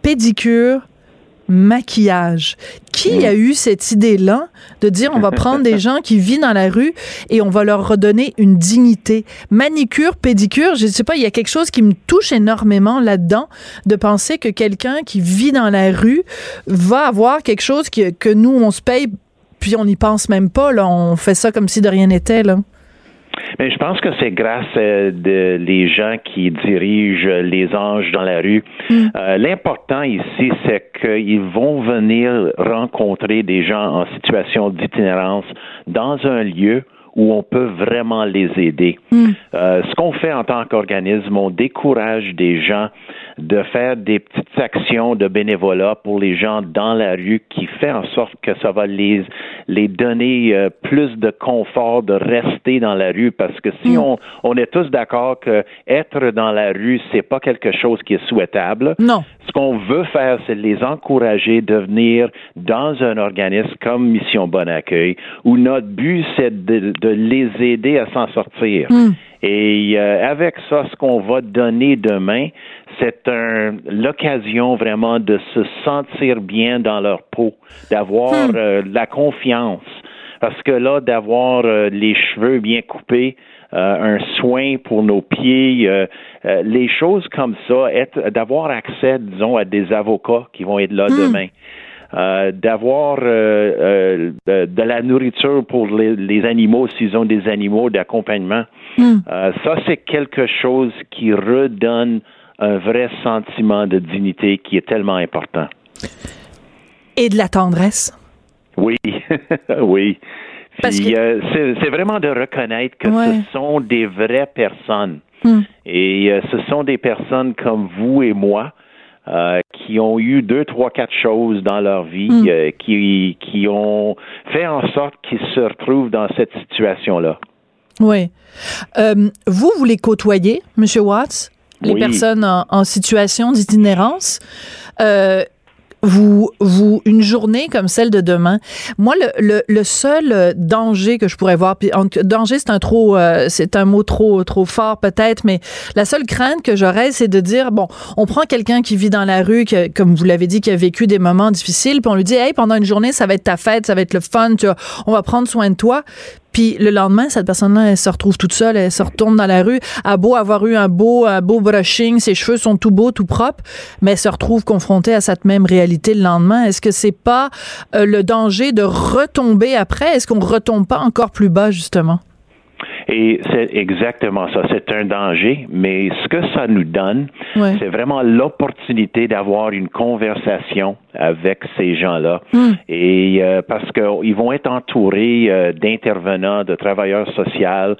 S1: pédicure, maquillage. Qui a eu cette idée-là de dire on va prendre des gens qui vivent dans la rue et on va leur redonner une dignité? Manicure, pédicure, je ne sais pas, il y a quelque chose qui me touche énormément là-dedans de penser que quelqu'un qui vit dans la rue va avoir quelque chose qui- que nous, on se paye puis on n'y pense même pas. Là. On fait ça comme si de rien n'était. Là.
S9: Mais je pense que c'est grâce euh, de les gens qui dirigent les anges dans la rue. Euh, L'important ici, c'est qu'ils vont venir rencontrer des gens en situation d'itinérance dans un lieu où on peut vraiment les aider. Euh, ce qu'on fait en tant qu'organisme, on décourage des gens de faire des petites actions de bénévolat pour les gens dans la rue qui fait en sorte que ça va les, les donner euh, plus de confort de rester dans la rue parce que si on, on est tous d'accord que être dans la rue, c'est pas quelque chose qui est souhaitable.
S1: Non.
S9: Ce qu'on veut faire, c'est les encourager de venir dans un organisme comme Mission Bon Accueil, où notre but, c'est de, de les aider à s'en sortir. Et euh, avec ça, ce qu'on va donner demain, c'est un, l'occasion vraiment de se sentir bien dans leur peau, d'avoir euh, la confiance. Parce que là, d'avoir euh, les cheveux bien coupés, un soin pour nos pieds, les choses comme ça, être, d'avoir accès, disons, à des avocats qui vont être là demain. Euh, d'avoir euh, euh, de, la nourriture pour les, les animaux s'ils ont des animaux d'accompagnement. Euh, ça, c'est quelque chose qui redonne un vrai sentiment de dignité qui est tellement important.
S1: Et de la tendresse.
S9: Oui, oui.
S1: Parce
S9: Puis,
S1: que-
S9: c'est, vraiment de reconnaître que
S1: Ouais.
S9: ce sont des vraies personnes.
S1: Hmm.
S9: Et ce sont des personnes comme vous et moi euh, qui ont eu deux, trois, quatre choses dans leur vie,
S1: Hmm.
S9: euh, qui, qui ont fait en sorte qu'ils se retrouvent dans cette situation-là.
S1: Oui. Euh, vous, vous les côtoyez, M. Watts, les
S9: Oui.
S1: personnes en, en situation d'itinérance. Euh, vous, vous, une journée comme celle de demain, moi, le, le, le seul euh, danger que je pourrais voir, danger, c'est un trop, euh, c'est un mot trop, trop fort peut-être, mais la seule crainte que j'aurais, c'est de dire, bon, on prend quelqu'un qui vit dans la rue, qui comme vous l'avez dit, qui a vécu des moments difficiles, puis on lui dit, hey, pendant une journée, ça va être ta fête, ça va être le fun, tu vois, on va prendre soin de toi. Puis le lendemain, cette personne-là, elle se retrouve toute seule, elle se retourne dans la rue, a beau avoir eu un beau, un beau brushing, ses cheveux sont tout beaux, tout propres, mais elle se retrouve confrontée à cette même réalité le lendemain. Est-ce que c'est pas euh, le danger de retomber après? Est-ce qu'on retombe pas encore plus bas, justement?
S9: Et c'est exactement ça. C'est un danger, mais ce que ça nous donne,
S1: Ouais.
S9: c'est vraiment l'opportunité d'avoir une conversation avec ces gens-là.
S1: Hmm.
S9: Et euh, parce qu'ils vont être entourés euh, d'intervenants, de travailleurs sociaux.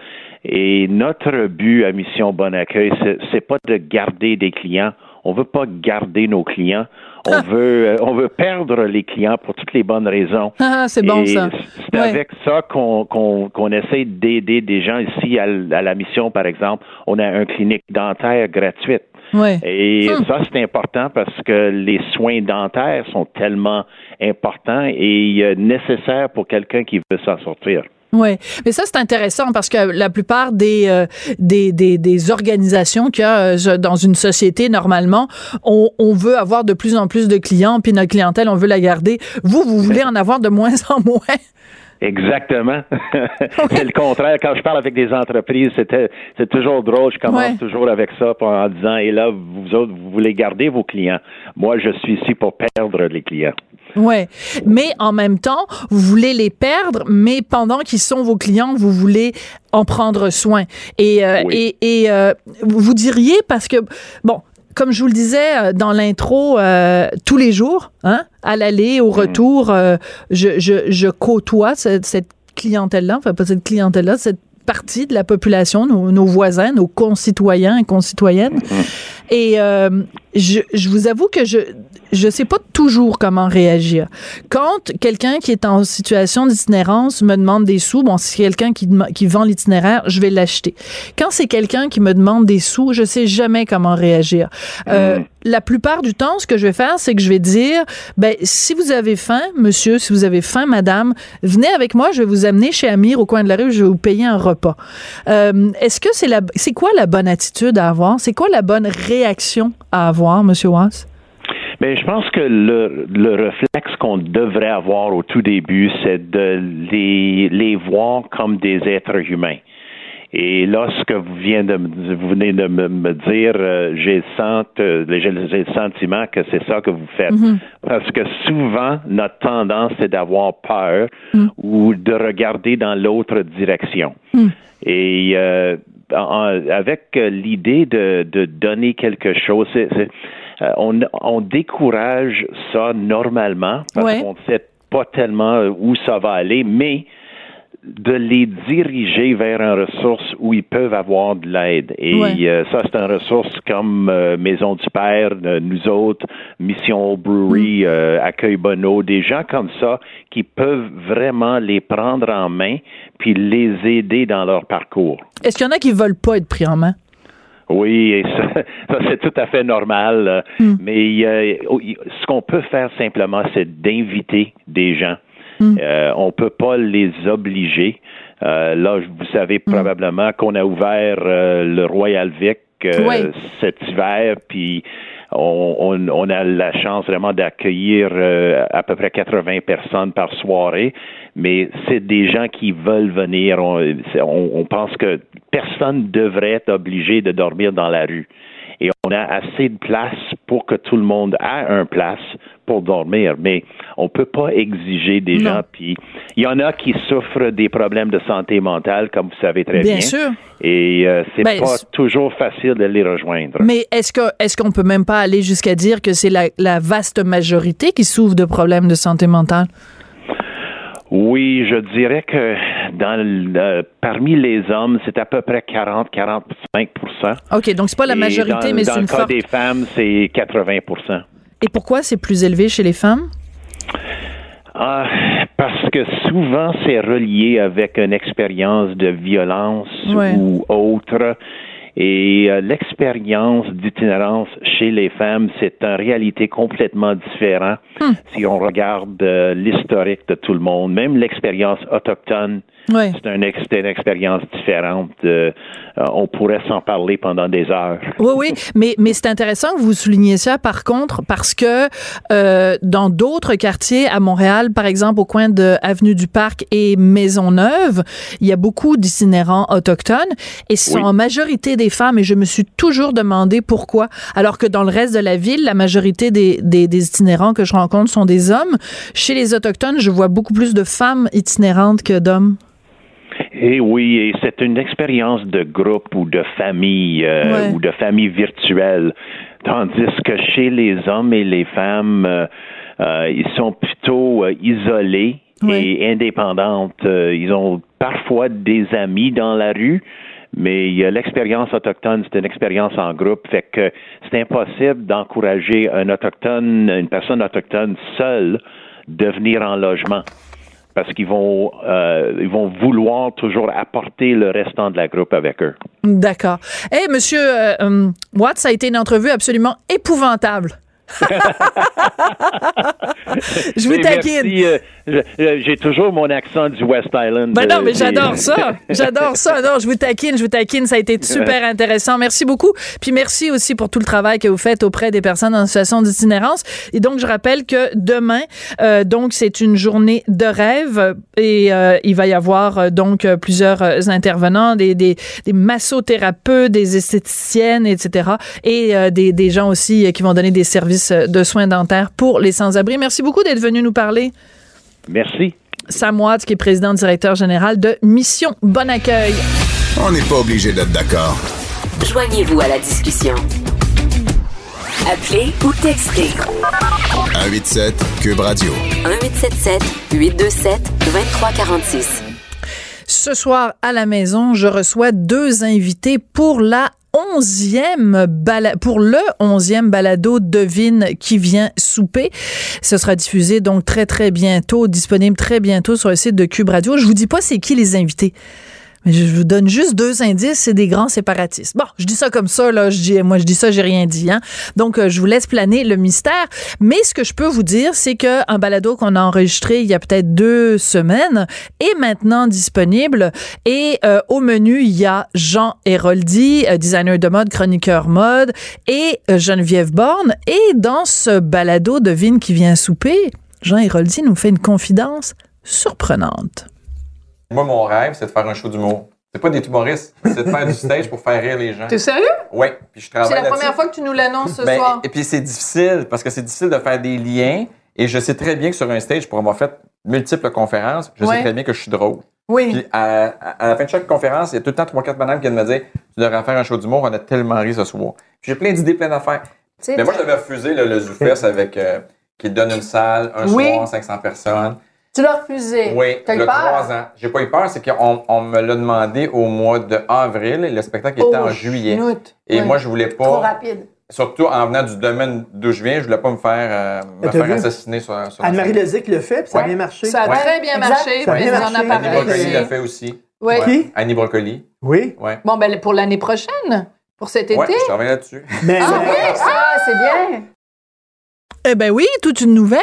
S9: Et notre but à Mission Bon Accueil, c'est, c'est pas de garder des clients. On veut pas garder nos clients. On veut, euh, on veut perdre les clients pour toutes les bonnes raisons.
S1: Ah, c'est bon,
S9: Et
S1: ça.
S9: C'est
S1: Ouais.
S9: avec ça qu'on qu'on qu'on essaie d'aider des gens ici à, la mission, par exemple. On a une clinique dentaire gratuite.
S1: Ouais.
S9: Et
S1: Hmm.
S9: ça, c'est important parce que les soins dentaires sont tellement importants et nécessaires pour quelqu'un qui veut s'en sortir.
S1: Oui, mais ça c'est intéressant parce que la plupart des euh, des, des, des organisations qu'il y a euh, dans une société normalement, on, on veut avoir de plus en plus de clients puis notre clientèle on veut la garder. Vous vous voulez en avoir de moins en moins.
S9: Exactement. c'est le contraire. Quand je parle avec des entreprises, c'était c'est toujours drôle. Je commence toujours avec ça en disant et là vous autres vous voulez garder vos clients. Moi je suis ici pour perdre les clients.
S1: Ouais, mais en même temps, vous voulez les perdre, mais pendant qu'ils sont vos clients, vous voulez en prendre soin. Et euh, et, et euh, vous diriez parce que bon, comme je vous le disais euh, dans l'intro, euh, tous les jours, hein, à l'aller, au retour, euh, je, je, je, côtoie cette, cette clientèle-là, enfin pas cette clientèle-là, cette partie de la population, nos, nos, voisins, nos concitoyens et concitoyennes. Et euh, je, je, vous avoue que je je sais pas toujours comment réagir. Quand quelqu'un qui est en situation d'itinérance me demande des sous, bon, si c'est quelqu'un qui, qui vend l'itinéraire, je vais l'acheter. Quand c'est quelqu'un qui me demande des sous, je sais jamais comment réagir. Euh, La plupart du temps, ce que je vais faire, c'est que je vais dire, ben, si vous avez faim, monsieur, si vous avez faim, madame, venez avec moi, je vais vous amener chez Amir au coin de la rue, je vais vous payer un repas. Euh, Est-ce que c'est la, c'est quoi la bonne attitude à avoir? C'est quoi la bonne réaction à avoir, monsieur Wass?
S9: Mais je pense que le, le réflexe qu'on devrait avoir au tout début, c'est de les, les voir comme des êtres humains. Et là, ce que vous, vient de, vous venez de me, me dire, euh, j'ai, le, le sentiment que c'est ça que vous faites. Mm -hmm. Parce que souvent, notre tendance, c'est d'avoir peur mm. ou de regarder dans l'autre direction. Mm. Et euh, en, avec l'idée de, de donner quelque chose, c'est, euh, on, on, décourage ça normalement parce
S1: ouais.
S9: qu'on ne sait pas tellement où ça va aller, mais de les diriger vers une ressource où ils peuvent avoir de l'aide. Et
S1: ouais.
S9: euh, ça, c'est une ressource comme euh, Maison du Père, nous autres, Mission Brewery, mm. Accueil Bono, des gens comme ça qui peuvent vraiment les prendre en main puis les aider dans leur parcours.
S1: Est-ce qu'il y en a qui veulent pas être pris en main?
S9: Oui, et ça, ça c'est tout à fait normal. Mm. Mais euh, ce qu'on peut faire simplement, c'est d'inviter des gens. Mm. Euh, on peut pas les obliger. Euh, là, vous savez mm. probablement qu'on a ouvert le Royal Vic
S1: oui.
S9: cet hiver, puis on, on, on, a la chance vraiment d'accueillir à peu près 80 personnes par soirée mais c'est des gens qui veulent venir. On, on, on pense que personne devrait être obligé de dormir dans la rue. Et on a assez de place pour que tout le monde ait un place pour dormir, mais on peut pas exiger des
S1: non.
S9: gens. Puis il y en a qui souffrent des problèmes de santé mentale, comme vous savez très bien.
S1: Bien sûr.
S9: Et euh, c'est
S1: ben,
S9: pas toujours facile de les rejoindre.
S1: Mais est-ce que est-ce qu'on peut même pas aller jusqu'à dire que c'est la, la vaste majorité qui souffre de problèmes de santé mentale?
S9: Oui, je dirais que dans le, parmi les hommes, c'est à peu près 40-45%
S1: OK, donc c'est pas la majorité,
S9: dans,
S1: mais c'est une
S9: Dans le cas des femmes, c'est 80
S1: Et pourquoi c'est plus élevé chez les femmes?
S9: Ah, parce que souvent, c'est relié avec une expérience de violence
S1: ouais.
S9: ou autre. Et euh, l'expérience d'itinérance chez les femmes, c'est en réalité complètement différent
S1: hmm.
S9: si on regarde euh, l'historique de tout le monde. Même l'expérience autochtone, c'est un ex une expérience différente. Euh, on pourrait s'en parler pendant des heures.
S1: Oui, oui, mais, mais c'est intéressant que vous souligniez ça, par contre, parce que euh, dans d'autres quartiers à Montréal, par exemple au coin de Avenue du Parc et Maisonneuve, il y a beaucoup d'itinérants autochtones et ce sont en majorité des femmes et je me suis toujours demandé pourquoi, alors que dans le reste de la ville, la majorité des, des, des itinérants que je rencontre sont des hommes. Chez les autochtones, je vois beaucoup plus de femmes itinérantes que d'hommes.
S9: Et oui, et c'est une expérience de groupe ou de famille euh,
S1: Ouais.
S9: ou de famille virtuelle. Tandis que chez les hommes et les femmes, euh, euh, ils sont plutôt isolés
S1: Ouais.
S9: et indépendantes. Ils ont parfois des amis dans la rue, mais l'expérience autochtone, c'est une expérience en groupe, fait que c'est impossible d'encourager un autochtone, une personne autochtone seule de venir en logement parce qu'ils vont euh, vont vouloir toujours apporter le restant de la groupe avec eux.
S1: D'accord. Eh, monsieur euh, euh, Watts, ça a été une entrevue absolument épouvantable. Je vous taquine.
S9: euh, euh, J'ai toujours mon accent du West Island.
S1: Ben non,
S9: euh,
S1: mais j'adore ça. J'adore ça. Non, je vous taquine, je vous taquine. Ça a été super intéressant. Merci beaucoup. Puis merci aussi pour tout le travail que vous faites auprès des personnes en situation d'itinérance. Et donc, je rappelle que demain, euh, donc, c'est une journée de rêve et euh, il va y avoir donc plusieurs intervenants, des, des, des massothérapeutes, des esthéticiennes, etc. Et des, des gens aussi qui vont donner des services de soins dentaires pour les sans-abri. Merci beaucoup d'être venu nous parler.
S9: Merci.
S1: Sam Watts, qui est président directeur général de Mission Bon Accueil.
S6: On n'est pas obligé d'être d'accord.
S7: Joignez-vous à la discussion. Appelez ou textez
S6: 187 Cube Radio.
S7: 1877 827 2346.
S1: Ce soir, à la maison, je reçois deux invités pour la onzième pour le onzième balado Devine qui vient souper. Ce sera diffusé donc très très bientôt, disponible très bientôt sur le site de Cube Radio. Je vous dis pas c'est qui les invités. Mais je vous donne juste deux indices, c'est des grands séparatistes. Bon, je dis ça comme ça, là, je dis, moi je dis ça, j'ai rien dit, hein. Donc, euh, je vous laisse planer le mystère. Mais ce que je peux vous dire, c'est que un balado qu'on a enregistré il y a peut-être deux semaines est maintenant disponible. Et euh, au menu, il y a Jean Héroldi, euh, designer de mode, chroniqueur mode, et Geneviève Borne. Et dans ce balado Devine qui vient souper, Jean Héroldi nous fait une confidence surprenante.
S10: Moi, mon rêve, c'est de faire un show d'humour. C'est pas d'être humoriste, c'est de faire du stage pour faire rire les gens.
S1: T'es sérieux?
S10: Oui, puis je travaille
S1: C'est la première fois que tu nous l'annonces ce
S10: Ben,
S1: soir.
S10: Et puis c'est difficile, parce que c'est difficile de faire des liens. Et je sais très bien que sur un stage, pour avoir fait multiples conférences, je
S1: Ouais.
S10: sais très bien que je suis drôle.
S1: Oui.
S10: Puis à, à- à la fin de chaque conférence, il y a tout le temps trois, quatre madames qui viennent me dire Tu devrais faire un show d'humour, on a tellement ri ce soir. Puis j'ai plein d'idées, plein d'affaires. Mais moi, j'avais refusé le, le Zoufest avec euh, qui donne une salle, un
S4: Oui.
S10: soir, 500 personnes.
S4: Tu l'as refusé.
S10: Oui,
S4: T'as eu
S10: le
S4: peur?
S10: trois ans. J'ai pas eu peur, c'est qu'on on me l'a demandé au mois d'avril et le spectacle était
S4: Oh,
S10: en juillet.
S4: chenoute.
S10: Et moi, je voulais
S4: Trop
S10: pas,
S4: rapide.
S10: surtout en venant du domaine d'où je viens, je voulais pas me faire, euh, me
S11: T'as
S10: faire
S11: vu?
S10: assassiner sur, sur la
S11: Anne-Marie
S10: scène.
S11: Lezic le fait, puis ça a
S10: Ouais.
S11: bien marché.
S1: Ça a
S10: Ouais.
S1: très bien
S4: Exact.
S1: marché.
S11: Ça a bien
S1: mais en a
S10: Annie
S1: parlé
S10: Brocoli l'a fait aussi.
S1: Ouais.
S11: Qui?
S10: Annie Brocoli.
S11: Oui.
S10: Ouais.
S1: Bon, ben pour l'année prochaine, pour cet été.
S10: Ouais, je travaille là-dessus.
S11: Mais,
S4: Ah oui, ça, c'est bien.
S1: Eh ben oui, toute une nouvelle.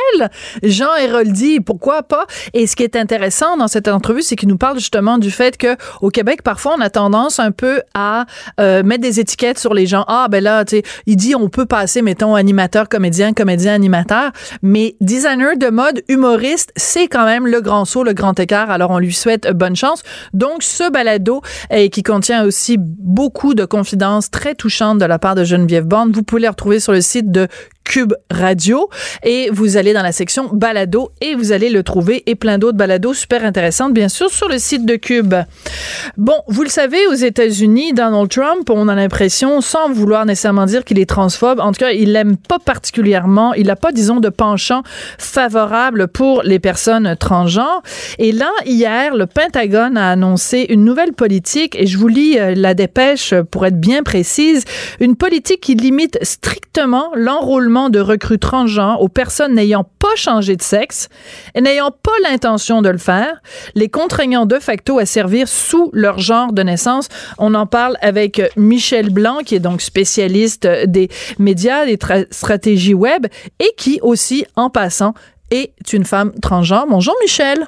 S1: Jean Héroldi, pourquoi pas? Et ce qui est intéressant dans cette entrevue, c'est qu'il nous parle justement du fait que au Québec, parfois, on a tendance un peu à euh, mettre des étiquettes sur les gens. Ah, ben là, tu sais, il dit on peut passer, mettons, animateur, comédien, comédien, animateur, mais designer de mode, humoriste, c'est quand même le grand saut, le grand écart. Alors, on lui souhaite euh, bonne chance. Donc, ce balado, euh, qui contient aussi beaucoup de confidences très touchantes de la part de Geneviève Borne, vous pouvez les retrouver sur le site de Cube Radio. Et vous allez dans la section balado et vous allez le trouver et plein d'autres balados super intéressantes bien sûr sur le site de Cube. Bon, vous le savez aux États-Unis, Donald Trump, on a l'impression sans vouloir nécessairement dire qu'il est transphobe, en tout cas, il l'aime pas particulièrement, il n'a pas disons de penchant favorable pour les personnes transgenres. Et là hier, le Pentagone a annoncé une nouvelle politique et je vous lis euh, la dépêche pour être bien précise, une politique qui limite strictement l'enrôlement de recrues transgenres aux personnes n'ayant pas changé de sexe et n'ayant pas l'intention de le faire, les contraignant de facto à servir sous leur genre de naissance. On en parle avec Michel Blanc, qui est donc spécialiste des médias, des tra- stratégies web et qui aussi, en passant, est une femme transgenre. Bonjour Michel.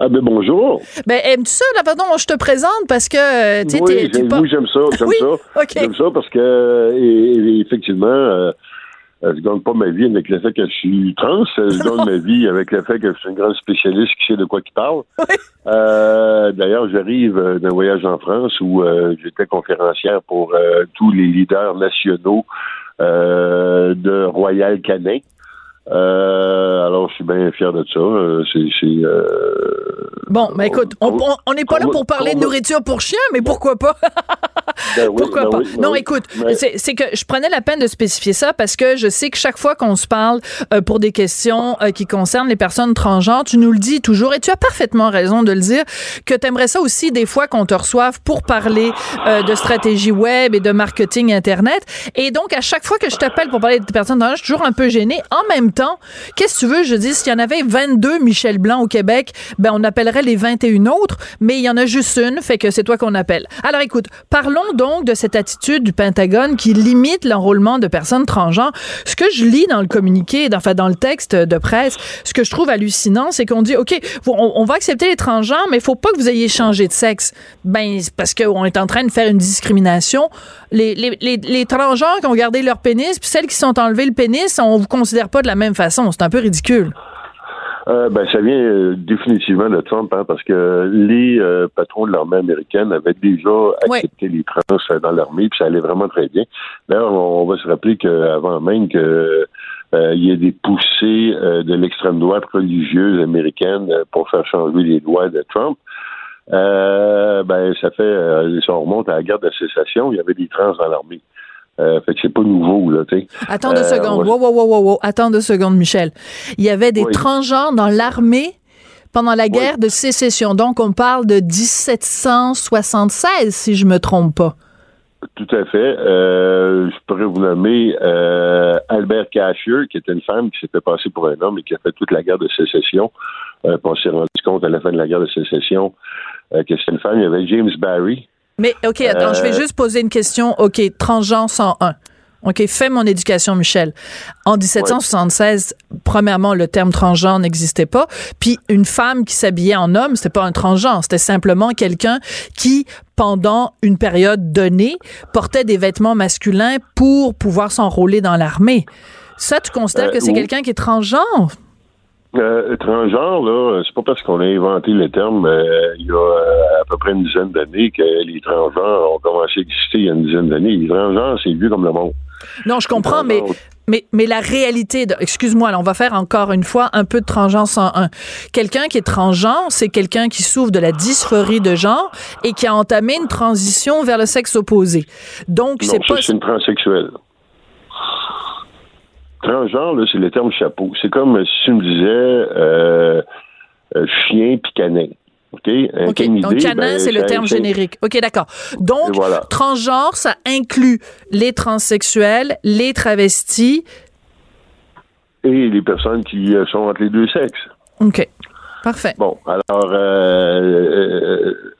S12: Ah ben bonjour.
S1: Ben aimes-tu ça? La façon dont je te présente parce que tu sais
S12: oui,
S1: pas-
S12: oui, j'aime ça, j'aime
S1: Oui,
S12: ça.
S1: ok.
S12: J'aime ça parce que et- et effectivement, euh, je gagne pas ma vie avec le fait que je suis trans. euh, Je gagne ma vie avec le fait que je suis une grande spécialiste qui sait de quoi il parle. Euh, D'ailleurs, j'arrive euh, d'un voyage en France où euh, j'étais conférencière pour euh, tous les leaders nationaux euh, de Royal Canin. Euh, alors, je suis bien fier de ça. Euh, C'est, c'est, euh,
S1: Bon, ben écoute, on n'est pas là pour parler de nourriture pour chiens, mais pourquoi pas?
S12: ben oui,
S1: Pourquoi
S12: ben
S1: pas?
S12: oui, ben
S1: non,
S12: oui.
S1: écoute,
S12: Mais-
S1: c'est c'est que je prenais la peine de spécifier ça parce que je sais que chaque fois qu'on se parle euh, pour des questions euh, qui concernent les personnes transgenres, tu nous le dis toujours et tu as parfaitement raison de le dire que tu aimerais ça aussi des fois qu'on te reçoive pour parler euh, de stratégie web et de marketing internet. Et donc à chaque fois que je t'appelle pour parler de personnes transgenres, je suis toujours un peu gênée. En même qu'est-ce que tu veux? Je dis, s'il y en avait 22 Michel Blanc au Québec, ben, on appellerait les 21 autres, mais il y en a juste une, fait que c'est toi qu'on appelle. Alors, écoute, parlons donc de cette attitude du Pentagone qui limite l'enrôlement de personnes transgenres. Ce que je lis dans le communiqué, enfin, dans le texte de presse, ce que je trouve hallucinant, c'est qu'on dit, OK, on, va accepter les transgenres, mais il faut pas que vous ayez changé de sexe. Ben, parce qu'on est en train de faire une discrimination. Les, les, les, les transgenres qui ont gardé leur pénis, puis celles qui sont enlevées le pénis, on vous considère pas de la même façon. C'est un peu ridicule.
S12: Euh, ben, ça vient euh, définitivement de Trump, hein, parce que les euh, patrons de l'armée américaine avaient déjà accepté les trans dans l'armée, puis ça allait vraiment très bien. D'ailleurs, on va se rappeler qu'avant même que il y ait des poussées de l'extrême droite religieuse américaine pour faire changer les lois de Trump, ben ça fait, si on remonte à la guerre de sécession, il y avait des trans dans l'armée. Euh, fait que c'est pas nouveau, là, tu sais.
S1: Attends deux euh, secondes. Wow, wow, wow, wow, Attends deux secondes, Michel. Il y avait des transgenres dans l'armée pendant la guerre de sécession. Donc, on parle de 1776, si je me trompe pas.
S12: Tout à fait. Euh, je pourrais vous nommer euh, Albert Cashier, qui était une femme qui s'était passée pour un homme et qui a fait toute la guerre de sécession. Euh, on s'est rendu compte à la fin de la guerre de sécession que c'était une femme. Il y avait James Barry,
S1: mais, OK, attends, je vais euh, juste poser une question. OK, transgenre 101. OK, fais mon éducation, Michel. En 1776, premièrement, le terme transgenre n'existait pas. Puis une femme qui s'habillait en homme, c'était pas un transgenre, c'était simplement quelqu'un qui, pendant une période donnée, portait des vêtements masculins pour pouvoir s'enrôler dans l'armée. Ça, tu considères que c'est euh, quelqu'un qui est transgenre?
S12: Euh, transgenre, là, c'est pas parce qu'on a inventé le terme euh, il y a euh, à peu près une dizaine d'années que les transgenres ont commencé à exister il y a une dizaine d'années. Les transgenres, c'est vieux comme le monde.
S1: Non, je comprends, mais, mais, mais la réalité, de, excuse-moi, là, on va faire encore une fois un peu de transgenre 101. Quelqu'un qui est transgenre, c'est quelqu'un qui souffre de la dysphorie de genre et qui a entamé une transition vers le sexe opposé. Donc, c'est pas.
S12: c'est une transsexuelle. Transgenre, c'est le terme chapeau. C'est comme si tu me disais euh, euh, chien puis canin. OK?
S1: Donc, canin, ben, c'est le terme générique. OK, d'accord. Donc, transgenre, ça inclut les transsexuels, les travestis.
S12: Et les personnes qui euh, sont entre les deux sexes.
S1: OK. Parfait.
S12: Bon, alors,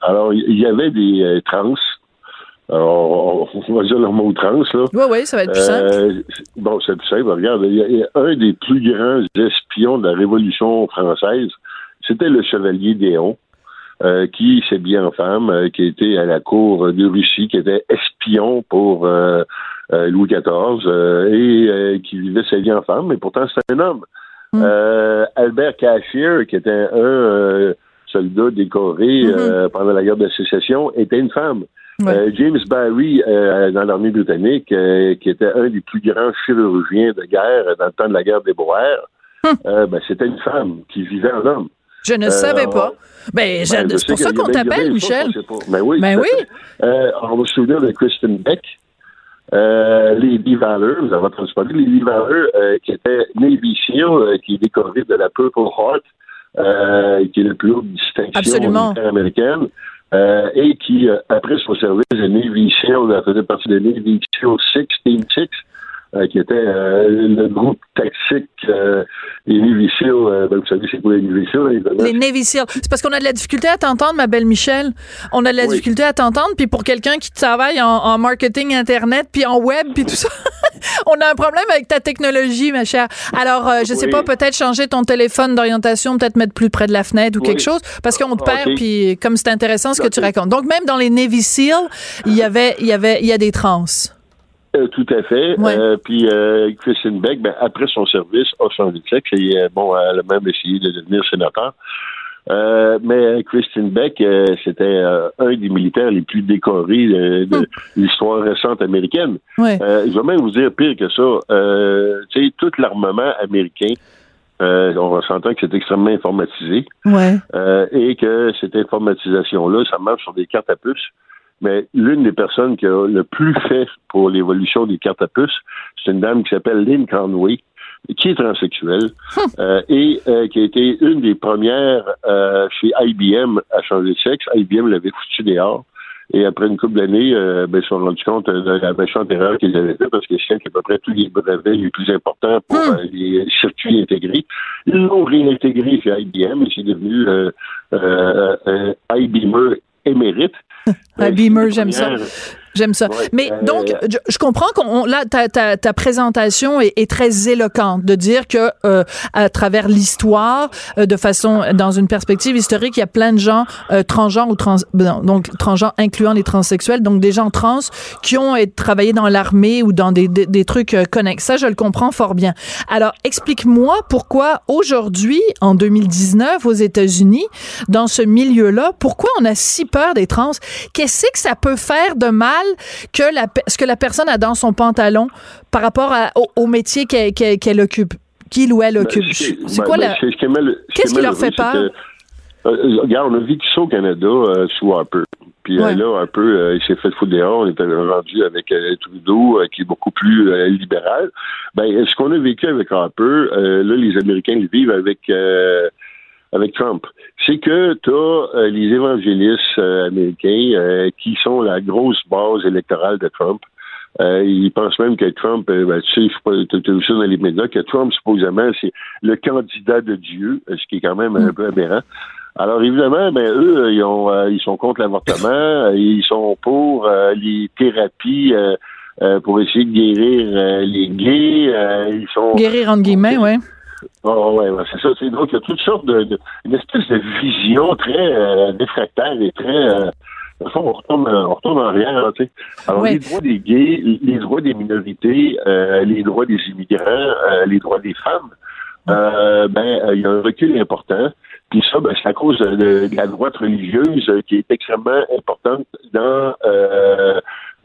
S12: alors il y avait des trans alors, on va dire le mot trans, là.
S1: Oui, oui, ça va être plus simple. Euh,
S12: bon, c'est plus simple. Regarde, il y, a, un des plus grands espions de la Révolution française, c'était le chevalier Déon, euh, qui s'est bien en femme, euh, qui était à la cour de Russie, qui était espion pour Louis XIV et qui vivait sa vie en femme, mais pourtant c'était un homme. Hmm. Albert Cashier, qui était un soldat décoré hmm. pendant la guerre de sécession, était une femme. Euh, James Barry, euh, dans l'armée britannique, euh, qui était un des plus grands chirurgiens de guerre dans le temps de la guerre des Boers, hum. ben, c'était une femme qui vivait en homme.
S1: Je ne savais pas. Ben, ben c'est pour ça qu'on t'appelle, Michel.
S12: Ben oui.
S1: Ben oui.
S12: on va se souvenir de Kristen Beck. Lady Valor, vous avez entendu parler, Lady Valor, qui était Navy SEAL, qui est décorée de la Purple Heart, qui est la plus haute distinction américaine. Euh, et qui, euh, après son service de Navy SEAL, faisait partie de Navy SEAL 6, Team 6, euh, qui était le groupe tactique des Navy SEAL. Ben, vous savez, c'est quoi les Navy SEAL?
S1: Les Navy SEAL. C'est parce qu'on a de la difficulté à t'entendre, ma belle Michel. On a de la difficulté à t'entendre, puis pour quelqu'un qui travaille en, marketing Internet, puis en web, puis tout ça, on a un problème avec ta technologie, ma chère. Alors, je sais pas, peut-être changer ton téléphone d'orientation, peut-être mettre plus près de la fenêtre ou quelque chose, parce qu'on te perd, puis comme c'est intéressant ce que tu racontes. Donc, même dans les Navy SEAL, il y avait, il y avait, il y a des trans.
S12: Euh, tout à fait. Euh, puis euh, Christine Beck, ben, après son service, a changé de sexe et bon, elle a même essayé de devenir sénateur. mais Christine Beck, c'était un des militaires les plus décorés de, hum. l'histoire récente américaine. je vais même vous dire pire que ça. tu sais, tout l'armement américain euh, on s'entend que c'est extrêmement informatisé. Euh, et que cette informatisation-là, ça marche sur des cartes à puce. Mais l'une des personnes qui a le plus fait pour l'évolution des cartes à puce, c'est une dame qui s'appelle Lynn Conway, qui est transsexuelle hum. euh, et qui a été une des premières chez IBM à changer de sexe. IBM l'avait foutu dehors. Et après une couple d'années, euh, ben, ils se sont rendus compte de la méchante erreur qu'ils avaient fait parce que c'est à peu près tous les brevets les plus importants pour
S1: Hmm.
S12: euh, les circuits intégrés. Ils l'ont réintégré chez IBM et c'est devenu euh, euh, euh, iBeamer émérite.
S1: Ah, Beamer, j'aime ça. J'aime ça.
S12: Ouais,
S1: Mais
S12: euh,
S1: donc, je, je comprends qu'on là ta, ta, ta présentation est, est très éloquente de dire que euh, à travers l'histoire, euh, de façon dans une perspective historique, il y a plein de gens euh, transgenres ou trans non, donc transgenres incluant les transsexuels, donc des gens trans qui ont travaillé dans l'armée ou dans des, des, des trucs euh, connexes. Ça, je le comprends fort bien. Alors, explique-moi pourquoi aujourd'hui, en 2019, aux États-Unis, dans ce milieu-là, pourquoi on a si peur des trans? Qu'est-ce que ça peut faire de mal que la, ce que la personne a dans son pantalon par rapport à- au, au métier qu'elle occupe, qu'il ou elle
S12: Ben,
S1: occupe?
S12: c'est-
S1: C'est
S12: ben,
S1: quoi
S12: ben,
S1: la...
S12: ce
S1: Qu'est-ce
S12: est
S1: qui leur fait peur?
S12: que, euh, regarde, on a vécu ça au Canada euh, sous Harper. Puis euh,
S1: Ouais.
S12: là, Harper, euh, il s'est fait foutre dehors. On était rendu avec euh, Trudeau, euh, qui est beaucoup plus euh, libéral. Ben, ce qu'on a vécu avec Harper, euh, là, les Américains le vivent avec euh, avec Trump. C'est que tu as les évangélistes euh, américains euh, qui sont la grosse base électorale de Trump. Euh, ils pensent même que Trump, euh, ben, tu sais, t'as t'as vu ça dans les médias, que Trump, supposément, c'est le candidat de Dieu, euh, ce qui est quand même un peu aberrant. Alors évidemment, ben eux, ils ont, euh, ils sont contre l'avortement, euh, ils sont pour euh, les thérapies euh, euh, pour essayer de guérir euh, les gays, euh, ils sont
S1: Guérir entre guillemets, ouais.
S12: Oh, ouais, ouais, c'est ça. C'est donc il y a toutes sortes de, de- une espèce de vision très euh, défractaire et très euh, on retourne, on retourne en arrière, tu sais. Alors,
S1: Ouais.
S12: les droits des gays, les droits des minorités, euh, les droits des immigrants, euh, les droits des femmes, euh, ben, euh, il y a un recul important. Puis ça, ben, c'est à cause de, de- la droite religieuse euh, qui est extrêmement importante dans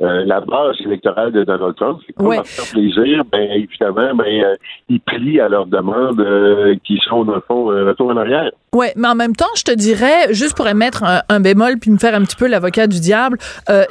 S12: euh, la base électorale de Donald Trump. Pour
S1: Ouais.
S12: leur faire plaisir, ben, évidemment, ben, euh, ils plient à leurs demandes euh, qui sont, dans le fond, retour en arrière.
S1: Ouais, mais en même temps, je te dirais, juste pour émettre un, un bémol puis me faire un petit peu l'avocat du diable,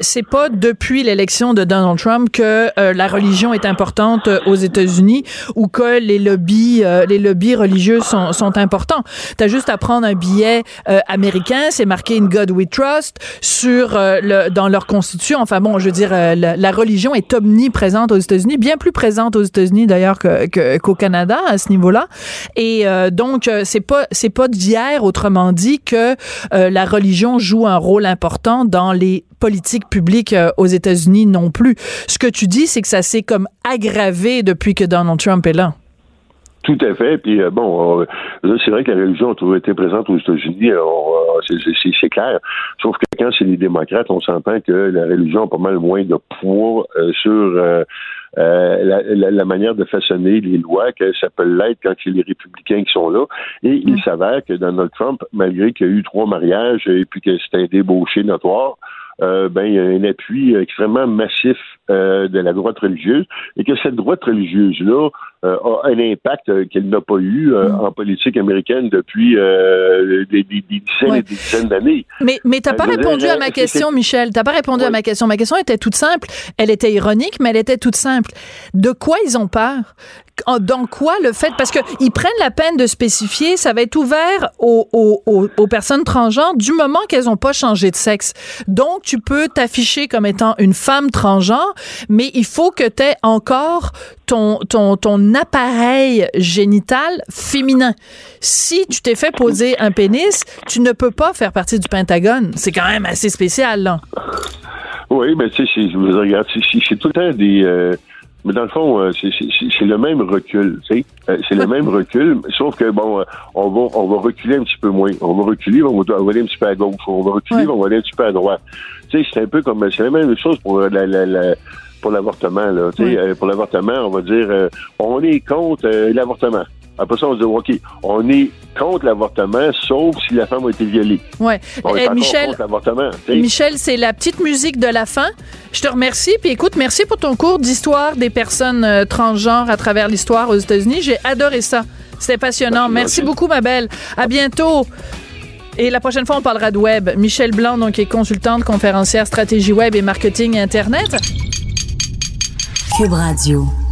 S1: c'est pas depuis l'élection de Donald Trump que la religion est importante aux États-Unis ou que les lobbies, les lobbies religieux sont, sont importants. T'as juste à prendre un billet américain, c'est marqué In God We Trust sur le, dans leur constitution. Enfin bon, je veux dire, euh, la, religion est omniprésente aux États-Unis, bien plus présente aux États-Unis d'ailleurs qu'au Canada à ce niveau-là. Et euh, donc euh, c'est pas c'est pas d'hier, autrement dit, que la religion joue un rôle important dans les politiques publiques aux États-Unis non plus. Ce que tu dis, c'est que ça s'est comme aggravé depuis que Donald Trump est là.
S12: Tout à fait. Puis euh, bon, euh, c'est vrai que la religion a toujours été présente aux États-Unis. euh, c'est- clair. Sauf que quand c'est les démocrates, on s'entend que la religion a pas mal moins de poids euh, sur euh, la, la- la manière de façonner les lois que ça peut l'être quand c'est les républicains qui sont là. Et il s'avère que Donald Trump, malgré qu'il y a eu trois mariages et puis que c'est un débauché notoire, euh, ben, il y a un appui extrêmement massif euh, de la droite religieuse et que cette droite religieuse-là a un impact euh, qu'elle n'a pas eu euh, en politique américaine depuis euh, des, des- des dizaines
S1: Ouais.
S12: et des dizaines d'années.
S1: Mais, mais t'as
S12: Euh,
S1: pas répondu
S12: dire,
S1: à ma question, Michel. T'as pas répondu à ma question. Ma question était toute simple. Elle était ironique, mais elle était toute simple. De quoi ils ont peur? Dans quoi le fait, parce que ils prennent la peine de spécifier, ça va être ouvert aux, aux- aux- aux personnes transgenres du moment qu'elles n'ont pas changé de sexe. Donc, tu peux t'afficher comme étant une femme transgenre, mais il faut que tu aies encore ton, ton, ton appareil génital féminin. Si tu t'es fait poser un pénis, tu ne peux pas faire partie du Pentagone. C'est quand même assez spécial, là.
S12: Oui, mais tu sais, je dire, regarde, c'est- tout le temps des. euh, mais dans le fond, euh, c'est- le même recul, tu sais. Euh, c'est le même recul, sauf que bon, on va on va reculer un petit peu moins. On va reculer, on va, on va aller un petit peu à gauche. On va reculer, on va aller un petit peu à droite. Tu sais, c'est un peu comme c'est la même chose pour la, la, la- pour l'avortement là. Euh, pour l'avortement, on va dire, euh, on est contre euh, l'avortement. Après ça, on va dire, OK, on est contre l'avortement, sauf si la femme a été violée. On est
S1: Eh, Michel,
S12: contre l'avortement.
S1: Michel, c'est la petite musique de la fin. Je te remercie. Puis écoute, merci pour ton cours d'histoire des personnes transgenres à travers l'histoire aux États-Unis. J'ai adoré ça. C'était passionnant. Merci beaucoup, ma belle. À bientôt. Et la prochaine fois, on parlera de web. Michel Blanc, donc, est consultante, conférencière, stratégie web et marketing Internet.
S7: Cube Radio.